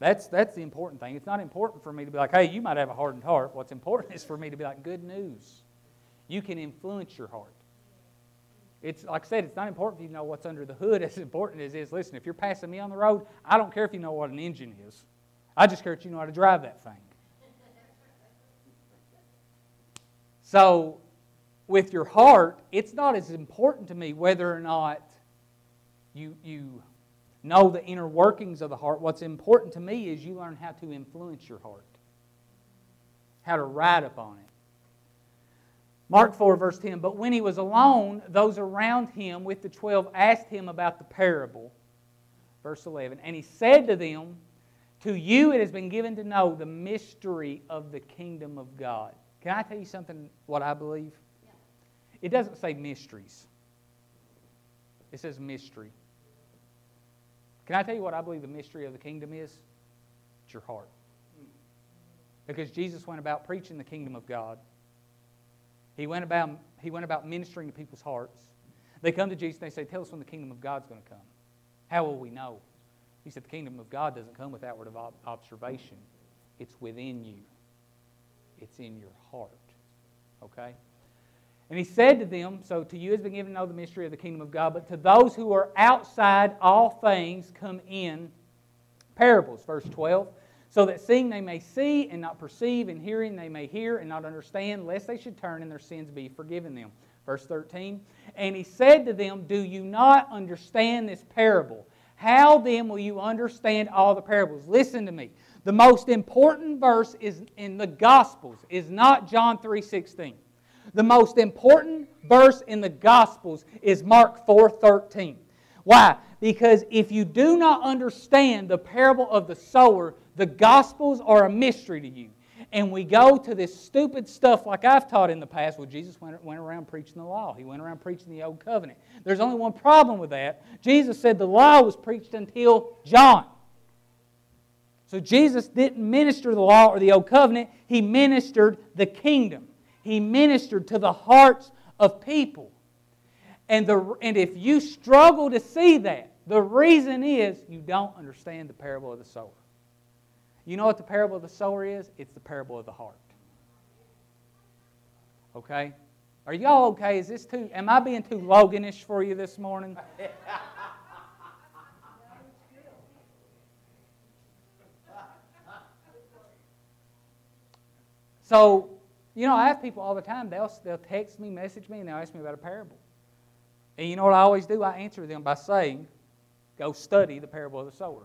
That's, that's the important thing. It's not important for me to be like, hey, you might have a hardened heart. What's important is for me to be like, good news. You can influence your heart. It's like I said, it's not important for you know what's under the hood. As important as is, listen, if you're passing me on the road, I don't care if you know what an engine is. I just care if you know how to drive that thing. So, with your heart, it's not as important to me whether or not you, you know the inner workings of the heart. What's important to me is you learn how to influence your heart, how to ride upon it. Mark 4, verse 10. But when he was alone, those around him with the twelve asked him about the parable. Verse 11. And he said to them, To you it has been given to know the mystery of the kingdom of God. Can I tell you something, what I believe? It doesn't say mysteries, it says mystery. Can I tell you what I believe the mystery of the kingdom is? It's your heart. Because Jesus went about preaching the kingdom of God. He went about, he went about ministering to people's hearts. They come to Jesus and they say, Tell us when the kingdom of God's going to come. How will we know? He said, The kingdom of God doesn't come with outward observation, it's within you, it's in your heart. Okay? And he said to them, So to you has been given to know the mystery of the kingdom of God, but to those who are outside, all things come in parables. Verse 12. So that seeing they may see and not perceive, and hearing they may hear and not understand, lest they should turn and their sins be forgiven them. Verse 13. And he said to them, Do you not understand this parable? How then will you understand all the parables? Listen to me. The most important verse is in the Gospels is not John 3:16. The most important verse in the Gospels is Mark 4:13. Why? Because if you do not understand the parable of the sower, the Gospels are a mystery to you. And we go to this stupid stuff like I've taught in the past. Well, Jesus went, went around preaching the law, he went around preaching the old covenant. There's only one problem with that. Jesus said the law was preached until John. So Jesus didn't minister the law or the old covenant, he ministered the kingdom. He ministered to the hearts of people. And, the, and if you struggle to see that, the reason is you don't understand the parable of the sower. You know what the parable of the sower is? It's the parable of the heart. Okay? Are y'all okay? Is this too, am I being too Loganish for you this morning? so, you know, I have people all the time, they'll, they'll text me, message me, and they'll ask me about a parable. And you know what I always do? I answer them by saying, go study the parable of the sower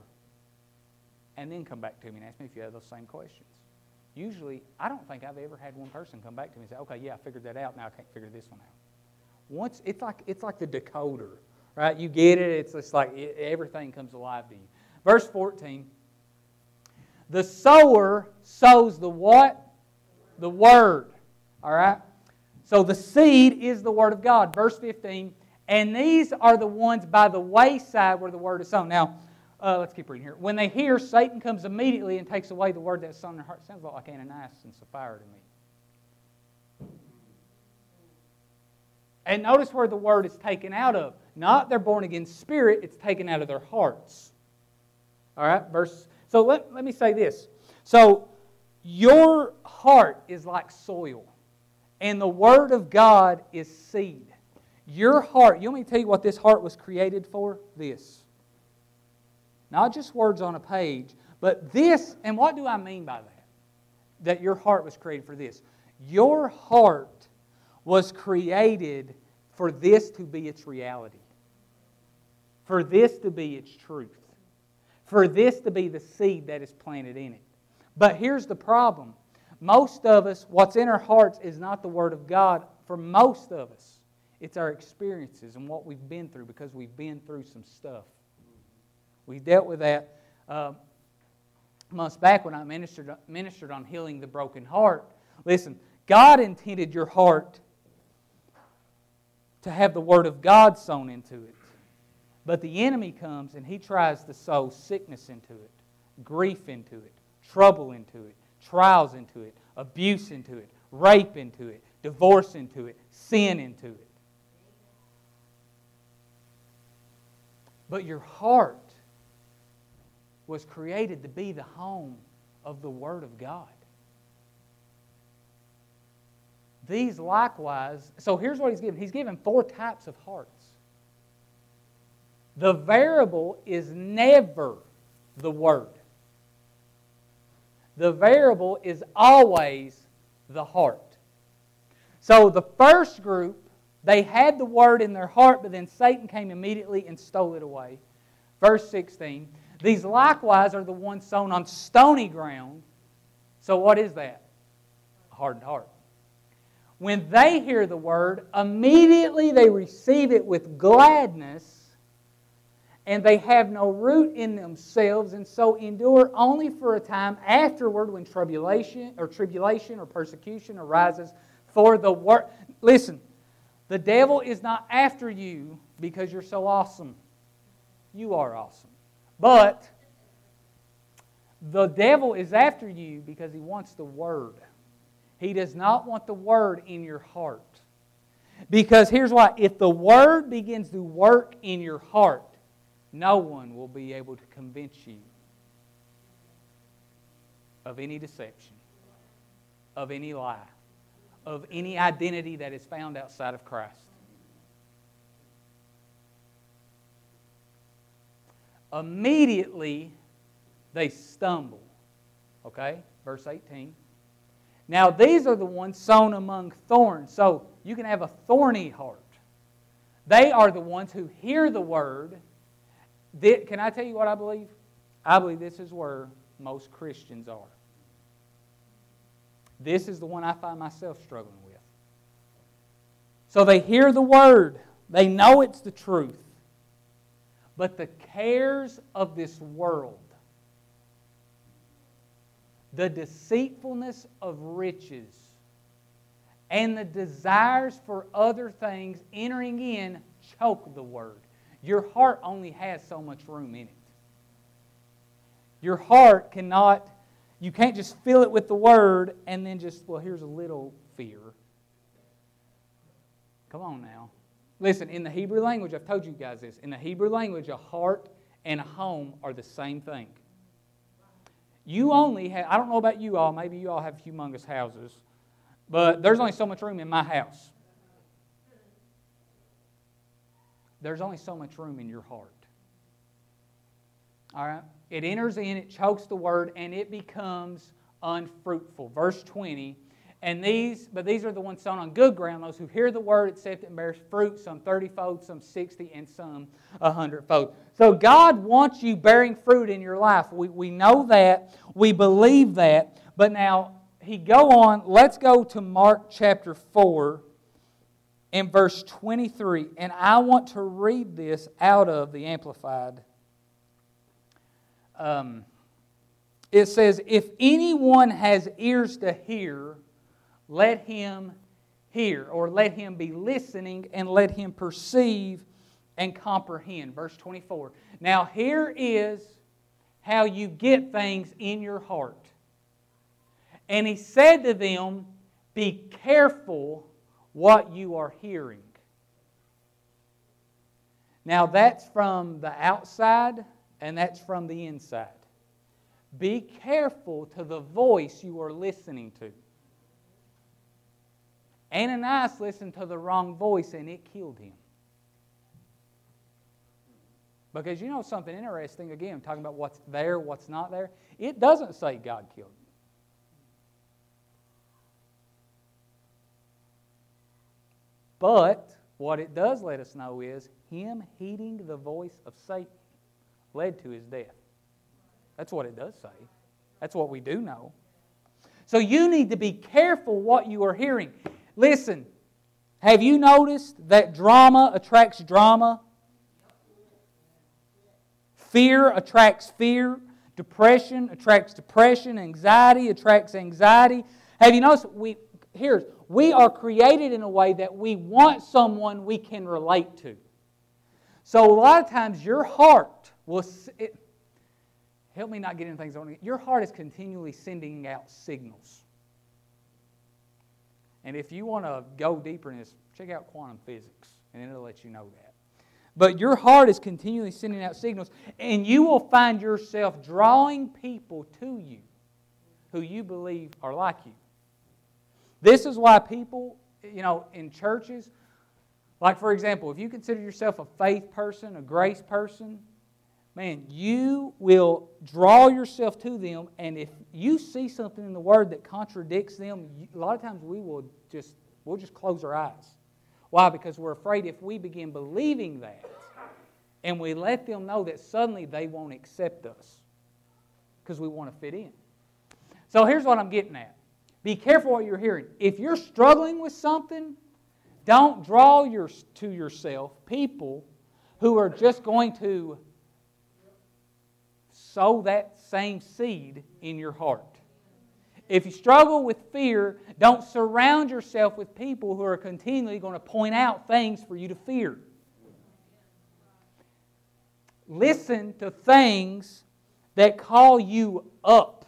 and then come back to me and ask me if you have those same questions. Usually, I don't think I've ever had one person come back to me and say, okay, yeah, I figured that out. Now I can't figure this one out. Once, it's like, it's like the decoder, right? You get it. It's just like it, everything comes alive to you. Verse 14. The sower sows the what? The word. All right? So the seed is the word of God. Verse 15. And these are the ones by the wayside where the word is sown. Now, uh, let's keep reading here. When they hear, Satan comes immediately and takes away the word that's sown in their heart. Sounds a lot like Ananias and Sapphira to me. And notice where the word is taken out of. Not their born again spirit, it's taken out of their hearts. All right, verse. So let, let me say this. So your heart is like soil, and the word of God is seed. Your heart, you want me to tell you what this heart was created for? This. Not just words on a page, but this, and what do I mean by that? That your heart was created for this. Your heart was created for this to be its reality, for this to be its truth, for this to be the seed that is planted in it. But here's the problem most of us, what's in our hearts is not the Word of God for most of us. It's our experiences and what we've been through because we've been through some stuff. We dealt with that uh, months back when I ministered, ministered on healing the broken heart. Listen, God intended your heart to have the Word of God sown into it. But the enemy comes and he tries to sow sickness into it, grief into it, trouble into it, trials into it, abuse into it, rape into it, divorce into it, sin into it. But your heart was created to be the home of the Word of God. These likewise, so here's what he's given. He's given four types of hearts. The variable is never the Word. The variable is always the heart. So the first group, they had the Word in their heart, but then Satan came immediately and stole it away. Verse 16. These likewise are the ones sown on stony ground. So, what is that? A hardened heart. When they hear the word, immediately they receive it with gladness, and they have no root in themselves, and so endure only for a time afterward when tribulation or tribulation or persecution arises for the word. Listen, the devil is not after you because you're so awesome. You are awesome. But the devil is after you because he wants the word. He does not want the word in your heart. Because here's why if the word begins to work in your heart, no one will be able to convince you of any deception, of any lie, of any identity that is found outside of Christ. Immediately they stumble. Okay? Verse 18. Now, these are the ones sown among thorns. So you can have a thorny heart. They are the ones who hear the word. Can I tell you what I believe? I believe this is where most Christians are. This is the one I find myself struggling with. So they hear the word, they know it's the truth, but the cares of this world, the deceitfulness of riches, and the desires for other things entering in choke the word. Your heart only has so much room in it. Your heart cannot, you can't just fill it with the word and then just, well, here's a little fear. Come on now. Listen, in the Hebrew language, I've told you guys this. In the Hebrew language, a heart and a home are the same thing. You only have, I don't know about you all, maybe you all have humongous houses, but there's only so much room in my house. There's only so much room in your heart. All right? It enters in, it chokes the word, and it becomes unfruitful. Verse 20. And these, but these are the ones sown on good ground, those who hear the word, accept it, and bears fruit, some 30 fold, some 60, and some 100 fold. So God wants you bearing fruit in your life. We, we know that. We believe that. But now, he go on, let's go to Mark chapter 4 and verse 23. And I want to read this out of the Amplified um, it says, If anyone has ears to hear, let him hear, or let him be listening, and let him perceive and comprehend. Verse 24. Now, here is how you get things in your heart. And he said to them, Be careful what you are hearing. Now, that's from the outside and that's from the inside. Be careful to the voice you are listening to. Ananias listened to the wrong voice and it killed him. Because you know something interesting, again, talking about what's there, what's not there. It doesn't say God killed him. But what it does let us know is him heeding the voice of Satan led to his death. That's what it does say. That's what we do know. So you need to be careful what you are hearing. Listen, have you noticed that drama attracts drama? Fear attracts fear. Depression attracts depression. Anxiety attracts anxiety. Have you noticed? We, here, we are created in a way that we want someone we can relate to. So a lot of times your heart will. It, help me not get into things get. Your heart is continually sending out signals. And if you want to go deeper in this, check out quantum physics, and it'll let you know that. But your heart is continually sending out signals, and you will find yourself drawing people to you who you believe are like you. This is why people, you know, in churches, like, for example, if you consider yourself a faith person, a grace person, man, you will draw yourself to them. And if you see something in the Word that contradicts them, a lot of times we will just, we'll just close our eyes. Why? Because we're afraid if we begin believing that and we let them know that suddenly they won't accept us because we want to fit in. So here's what I'm getting at. Be careful what you're hearing. If you're struggling with something, don't draw your, to yourself people who are just going to sow that same seed in your heart. If you struggle with fear, don't surround yourself with people who are continually going to point out things for you to fear. Listen to things that call you up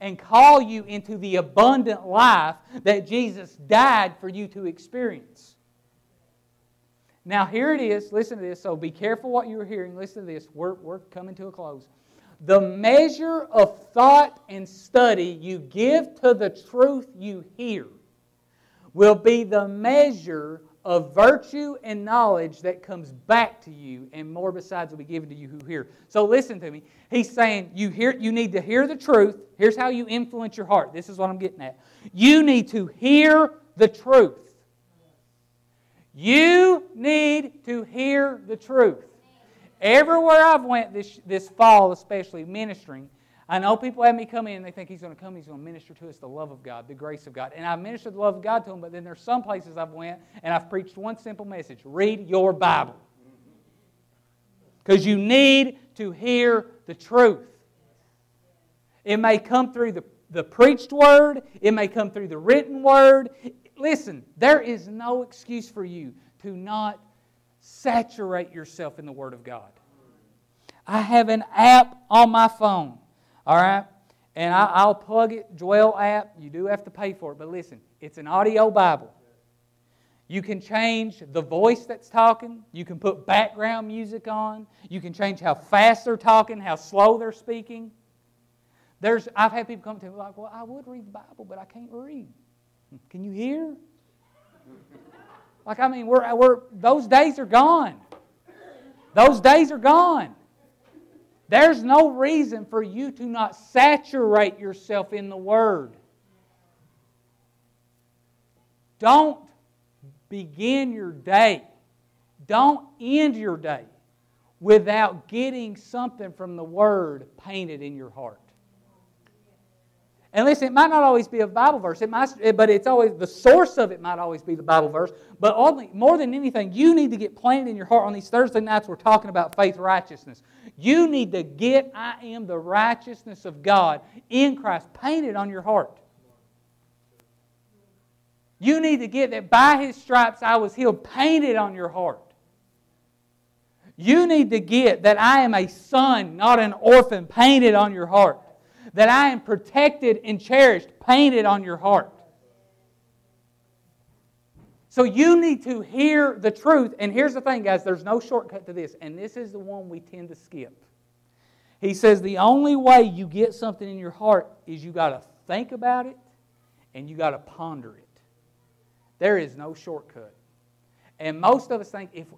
and call you into the abundant life that Jesus died for you to experience. Now, here it is. Listen to this. So be careful what you're hearing. Listen to this. We're, we're coming to a close. The measure of thought and study you give to the truth you hear will be the measure of virtue and knowledge that comes back to you, and more besides will be given to you who hear. So listen to me. He's saying you hear you need to hear the truth. Here's how you influence your heart. This is what I'm getting at. You need to hear the truth. You need to hear the truth. Everywhere I've went this, this fall, especially ministering, I know people have me come in and they think he's going to come, he's going to minister to us the love of God, the grace of God. And I've ministered the love of God to them, but then there's some places I've went and I've preached one simple message. Read your Bible. Because you need to hear the truth. It may come through the, the preached word, it may come through the written word. Listen, there is no excuse for you to not saturate yourself in the Word of God. I have an app on my phone all right? And I, will plug it, Dwell app. You do have to pay for it, but listen, it's an audio Bible. You can change the voice that's talking. You can put background music on. You can change how fast they're talking, how slow they're speaking. There's, I've had people come to me like, well, I would read the Bible, but I can't read. Can you hear? Like, I mean, we're, we're, those days are gone. Those days are gone. There's no reason for you to not saturate yourself in the Word. Don't begin your day, don't end your day without getting something from the Word painted in your heart. And listen, it might not always be a Bible verse, it might, but it's always the source of it might always be the Bible verse. But only, more than anything, you need to get planted in your heart on these Thursday nights. We're talking about faith righteousness. You need to get I am the righteousness of God in Christ painted on your heart. You need to get that by His stripes I was healed painted on your heart. You need to get that I am a son, not an orphan, painted on your heart that I am protected and cherished, painted on your heart. So you need to hear the truth. And here's the thing, guys there's no shortcut to this, and this is the one we tend to skip. He says the only way you get something in your heart is you got to think about it and you got to ponder it. There is no shortcut. And most of us think if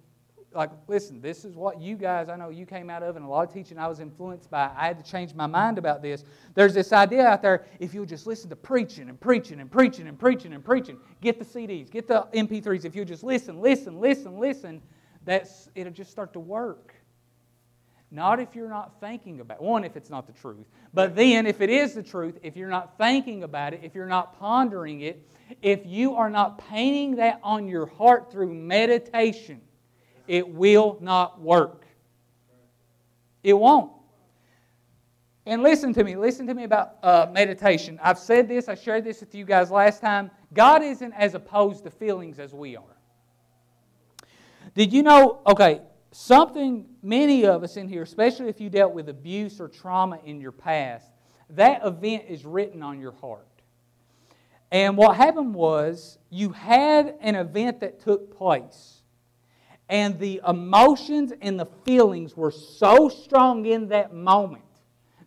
like, listen, this is what you guys, I know you came out of, and a lot of teaching I was influenced by. I had to change my mind about this. There's this idea out there if you'll just listen to preaching and preaching and preaching and preaching and preaching, get the CDs, get the MP3s, if you'll just listen, listen, listen, listen, that's, it'll just start to work. Not if you're not thinking about. One, if it's not the truth. But then, if it is the truth, if you're not thinking about it, if you're not pondering it, if you are not painting that on your heart through meditation, it will not work. It won't. And listen to me, listen to me about uh, meditation. I've said this, I shared this with you guys last time. God isn't as opposed to feelings as we are. Did you know, okay, something many of us in here, especially if you dealt with abuse or trauma in your past, that event is written on your heart. And what happened was you had an event that took place and the emotions and the feelings were so strong in that moment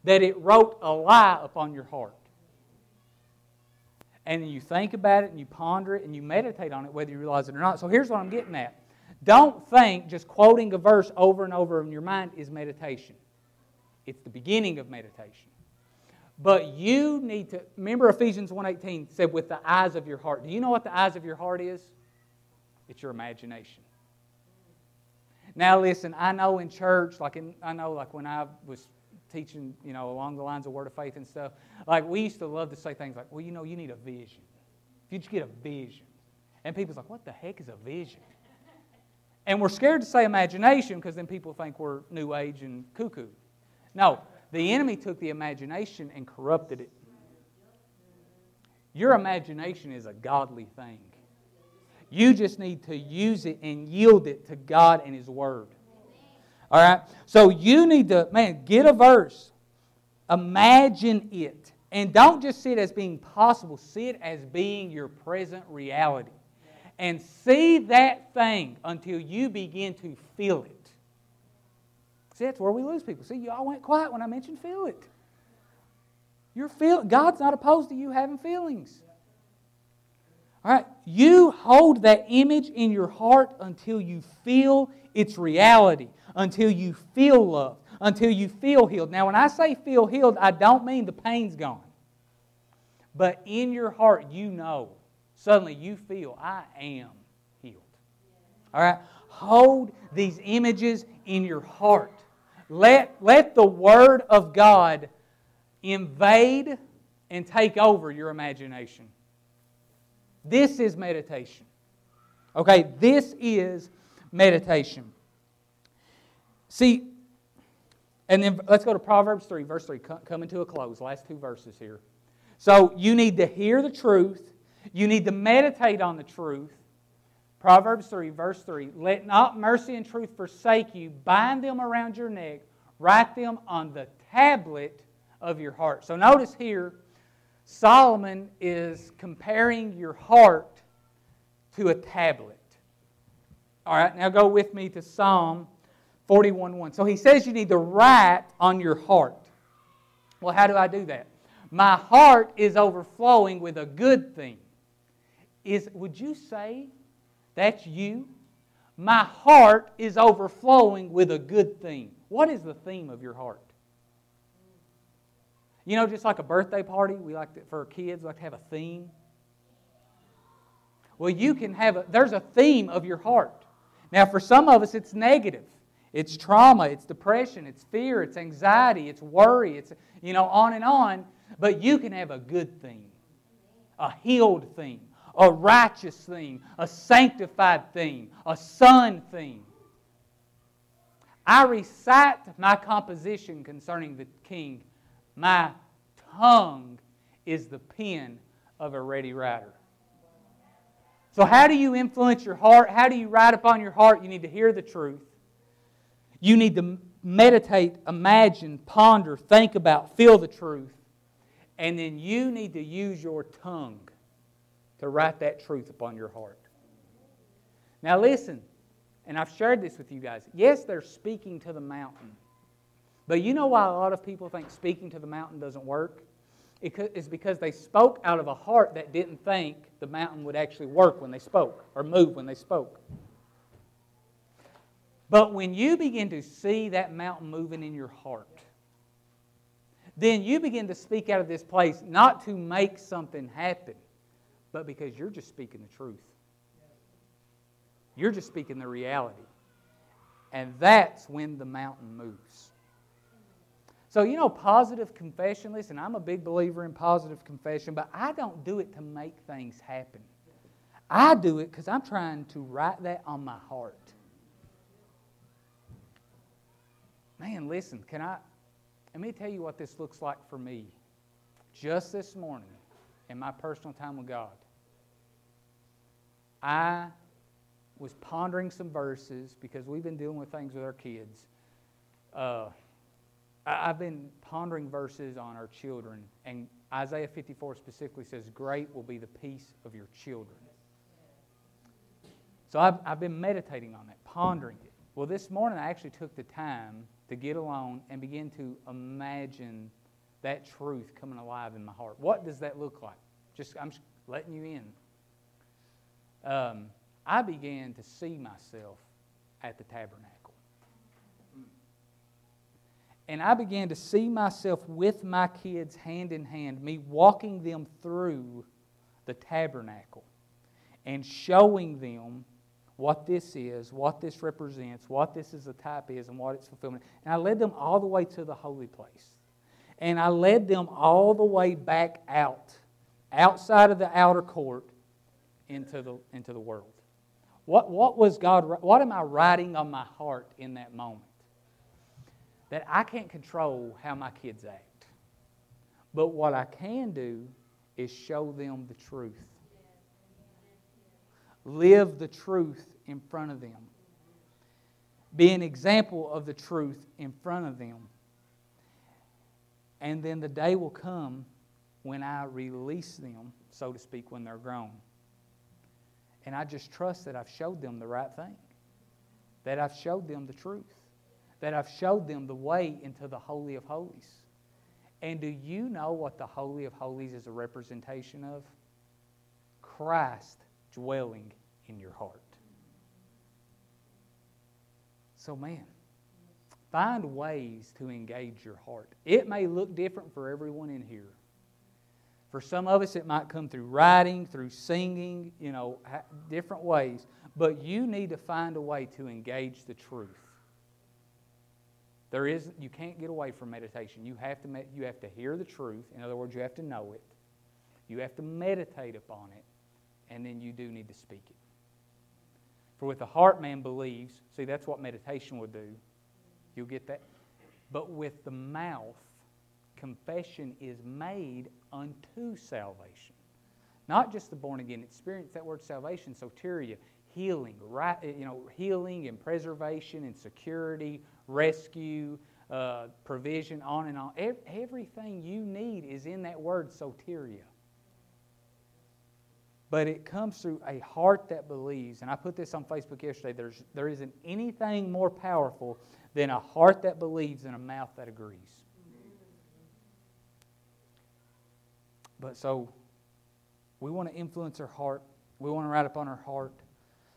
that it wrote a lie upon your heart. And you think about it and you ponder it and you meditate on it whether you realize it or not. So here's what I'm getting at. Don't think just quoting a verse over and over in your mind is meditation. It's the beginning of meditation. But you need to remember Ephesians 1:18 said with the eyes of your heart. Do you know what the eyes of your heart is? It's your imagination. Now, listen, I know in church, like in, I know, like when I was teaching, you know, along the lines of word of faith and stuff, like we used to love to say things like, well, you know, you need a vision. If you just get a vision. And people's like, what the heck is a vision? And we're scared to say imagination because then people think we're new age and cuckoo. No, the enemy took the imagination and corrupted it. Your imagination is a godly thing. You just need to use it and yield it to God and His Word. All right? So you need to, man, get a verse. Imagine it. And don't just see it as being possible, see it as being your present reality. And see that thing until you begin to feel it. See, that's where we lose people. See, you all went quiet when I mentioned feel it. You're feel, God's not opposed to you having feelings. All right, you hold that image in your heart until you feel its reality, until you feel love, until you feel healed. Now, when I say feel healed, I don't mean the pain's gone. But in your heart, you know, suddenly you feel, I am healed. All right, hold these images in your heart. Let, let the Word of God invade and take over your imagination. This is meditation. Okay, this is meditation. See, and then let's go to Proverbs 3, verse 3, coming to a close, last two verses here. So you need to hear the truth, you need to meditate on the truth. Proverbs 3, verse 3 Let not mercy and truth forsake you, bind them around your neck, write them on the tablet of your heart. So notice here, Solomon is comparing your heart to a tablet. All right, now go with me to Psalm 41 1. So he says you need to write on your heart. Well, how do I do that? My heart is overflowing with a good thing. Is, would you say that's you? My heart is overflowing with a good thing. What is the theme of your heart? You know, just like a birthday party, we like to, for kids, like to have a theme. Well, you can have a, there's a theme of your heart. Now, for some of us, it's negative. It's trauma, it's depression, it's fear, it's anxiety, it's worry, it's, you know, on and on. But you can have a good theme, a healed theme, a righteous theme, a sanctified theme, a son theme. I recite my composition concerning the king. My tongue is the pen of a ready writer. So, how do you influence your heart? How do you write upon your heart? You need to hear the truth. You need to meditate, imagine, ponder, think about, feel the truth. And then you need to use your tongue to write that truth upon your heart. Now, listen, and I've shared this with you guys. Yes, they're speaking to the mountain. But you know why a lot of people think speaking to the mountain doesn't work? It's because they spoke out of a heart that didn't think the mountain would actually work when they spoke or move when they spoke. But when you begin to see that mountain moving in your heart, then you begin to speak out of this place not to make something happen, but because you're just speaking the truth. You're just speaking the reality. And that's when the mountain moves. So, you know, positive confession, listen, I'm a big believer in positive confession, but I don't do it to make things happen. I do it because I'm trying to write that on my heart. Man, listen, can I? Let me tell you what this looks like for me. Just this morning, in my personal time with God, I was pondering some verses because we've been dealing with things with our kids. Uh, I've been pondering verses on our children, and Isaiah 54 specifically says, Great will be the peace of your children. So I've, I've been meditating on that, pondering it. Well, this morning I actually took the time to get alone and begin to imagine that truth coming alive in my heart. What does that look like? Just I'm just letting you in. Um, I began to see myself at the tabernacle. And I began to see myself with my kids hand in hand, me walking them through the tabernacle and showing them what this is, what this represents, what this is a type is, and what its fulfillment. And I led them all the way to the holy place. And I led them all the way back out, outside of the outer court, into the, into the world. What, what was God, what am I writing on my heart in that moment? That I can't control how my kids act. But what I can do is show them the truth. Live the truth in front of them. Be an example of the truth in front of them. And then the day will come when I release them, so to speak, when they're grown. And I just trust that I've showed them the right thing, that I've showed them the truth that I've showed them the way into the Holy of Holies. And do you know what the Holy of Holies is a representation of? Christ dwelling in your heart. So, man, find ways to engage your heart. It may look different for everyone in here. For some of us, it might come through writing, through singing, you know, different ways. But you need to find a way to engage the truth. There is, you can't get away from meditation. You have, to, you have to hear the truth. In other words, you have to know it. You have to meditate upon it. And then you do need to speak it. For with the heart man believes, see, that's what meditation would do. You'll get that. But with the mouth, confession is made unto salvation. Not just the born again experience, that word salvation, soteria, healing, right, you know, healing and preservation and security, rescue, uh, provision, on and on. Everything you need is in that word soteria. But it comes through a heart that believes. And I put this on Facebook yesterday. There's, there isn't anything more powerful than a heart that believes and a mouth that agrees. But so we want to influence our heart. We want to write upon our heart.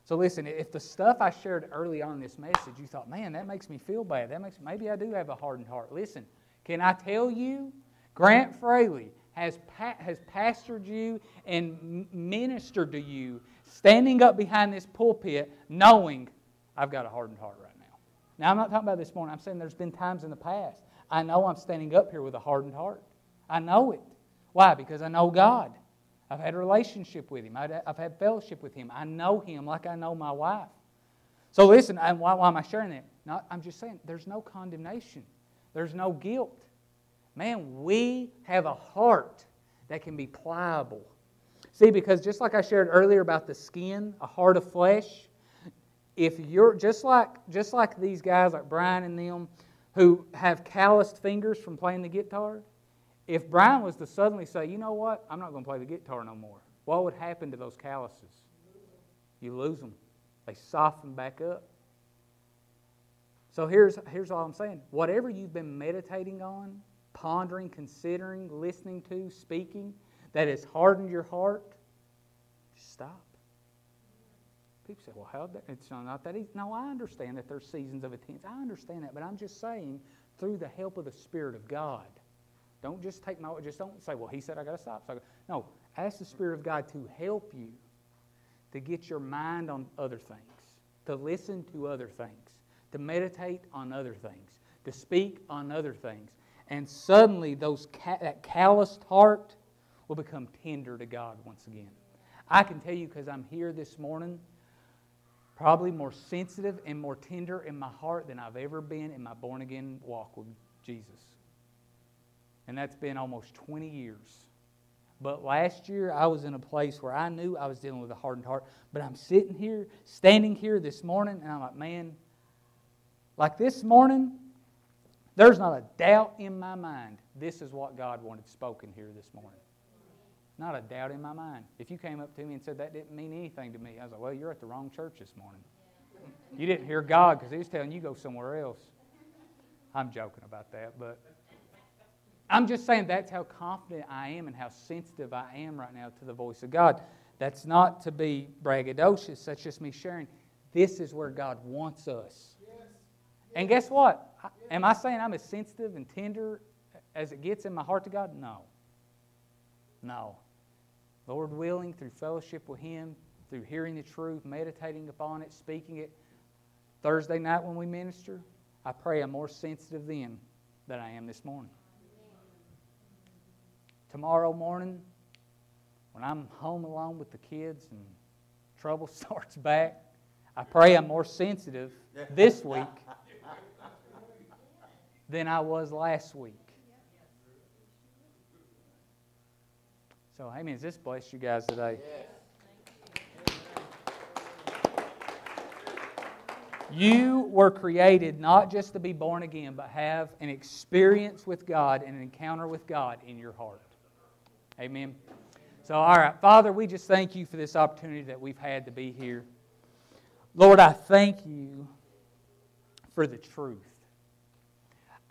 So listen, if the stuff I shared early on in this message, you thought, man, that makes me feel bad. That makes maybe I do have a hardened heart. Listen, can I tell you, Grant Fraley has pa- has pastored you and ministered to you, standing up behind this pulpit, knowing I've got a hardened heart right now. Now I'm not talking about this morning. I'm saying there's been times in the past. I know I'm standing up here with a hardened heart. I know it. Why? Because I know God. I've had a relationship with Him. I've had fellowship with Him. I know Him like I know my wife. So listen, why, why am I sharing that? Not, I'm just saying there's no condemnation, there's no guilt. Man, we have a heart that can be pliable. See, because just like I shared earlier about the skin, a heart of flesh, if you're just like just like these guys like Brian and them who have calloused fingers from playing the guitar, if Brian was to suddenly say, you know what, I'm not going to play the guitar no more, what would happen to those calluses? You lose them. They soften back up. So here's, here's all I'm saying. Whatever you've been meditating on, pondering, considering, listening to, speaking, that has hardened your heart, stop. People say, well, how that? It's not that easy. No, I understand that there's seasons of attendance. I understand that, but I'm just saying, through the help of the Spirit of God, don't just take my just don't say, well, he said I got to stop. So no, ask the Spirit of God to help you to get your mind on other things, to listen to other things, to meditate on other things, to speak on other things. And suddenly those that calloused heart will become tender to God once again. I can tell you because I'm here this morning, probably more sensitive and more tender in my heart than I've ever been in my born again walk with Jesus and that's been almost 20 years. But last year, I was in a place where I knew I was dealing with a hardened heart. But I'm sitting here, standing here this morning, and I'm like, man, like this morning, there's not a doubt in my mind this is what God wanted spoken here this morning. Not a doubt in my mind. If you came up to me and said that didn't mean anything to me, I was like, well, you're at the wrong church this morning. You didn't hear God because He was telling you go somewhere else. I'm joking about that, but. I'm just saying that's how confident I am and how sensitive I am right now to the voice of God. That's not to be braggadocious, that's just me sharing. This is where God wants us. And guess what? Am I saying I'm as sensitive and tender as it gets in my heart to God? No. No. Lord willing, through fellowship with Him, through hearing the truth, meditating upon it, speaking it, Thursday night when we minister, I pray I'm more sensitive then than I am this morning tomorrow morning, when I'm home alone with the kids and trouble starts back, I pray I'm more sensitive this week than I was last week. So, hey, has this blessed you guys today? You were created not just to be born again, but have an experience with God and an encounter with God in your heart. Amen. So, all right, Father, we just thank you for this opportunity that we've had to be here. Lord, I thank you for the truth.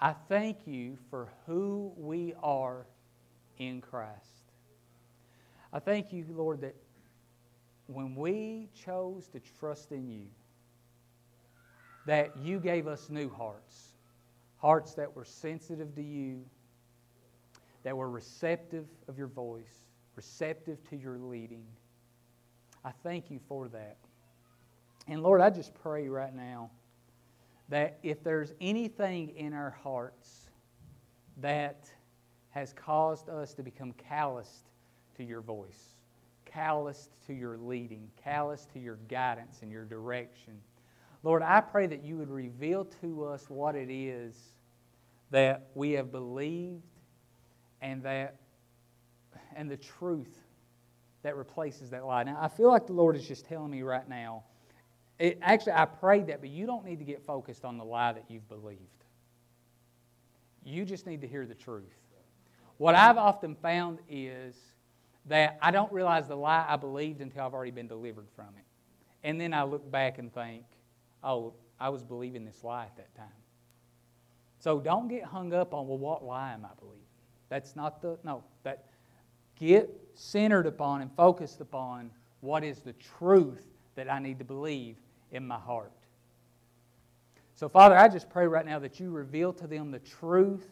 I thank you for who we are in Christ. I thank you, Lord, that when we chose to trust in you, that you gave us new hearts, hearts that were sensitive to you, that were receptive of your voice, receptive to your leading. I thank you for that. And Lord, I just pray right now that if there's anything in our hearts that has caused us to become calloused to your voice, calloused to your leading, calloused to your guidance and your direction, Lord, I pray that you would reveal to us what it is that we have believed and that and the truth that replaces that lie. Now, I feel like the Lord is just telling me right now. It, actually, I prayed that, but you don't need to get focused on the lie that you've believed. You just need to hear the truth. What I've often found is that I don't realize the lie I believed until I've already been delivered from it. And then I look back and think, oh, I was believing this lie at that time. So don't get hung up on, well, what lie am I believing? That's not the, no, that, get centered upon and focused upon what is the truth that I need to believe in my heart. So, Father, I just pray right now that you reveal to them the truth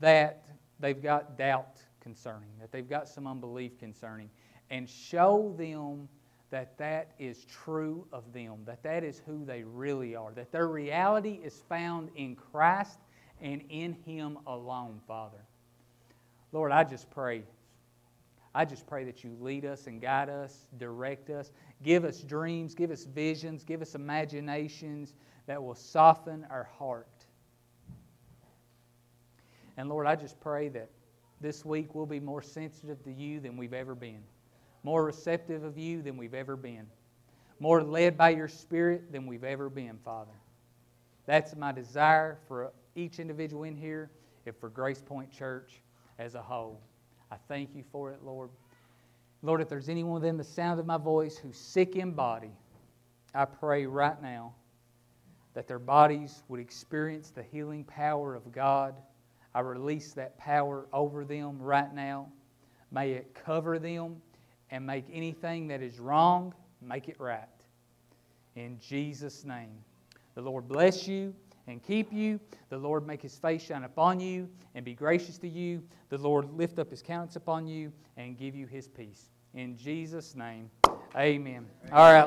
that they've got doubt concerning, that they've got some unbelief concerning, and show them that that is true of them, that that is who they really are, that their reality is found in Christ and in Him alone, Father. Lord, I just pray. I just pray that you lead us and guide us, direct us, give us dreams, give us visions, give us imaginations that will soften our heart. And Lord, I just pray that this week we'll be more sensitive to you than we've ever been more receptive of you than we've ever been, more led by your Spirit than we've ever been, Father. That's my desire for each individual in here and for Grace Point Church as a whole. I thank you for it, Lord. Lord, if there's anyone within the sound of my voice who's sick in body, I pray right now that their bodies would experience the healing power of God. I release that power over them right now. May it cover them and make anything that is wrong, make it right. In Jesus' name. The Lord bless you and keep you. The Lord make his face shine upon you and be gracious to you. The Lord lift up his countenance upon you and give you his peace. In Jesus' name, amen. All right.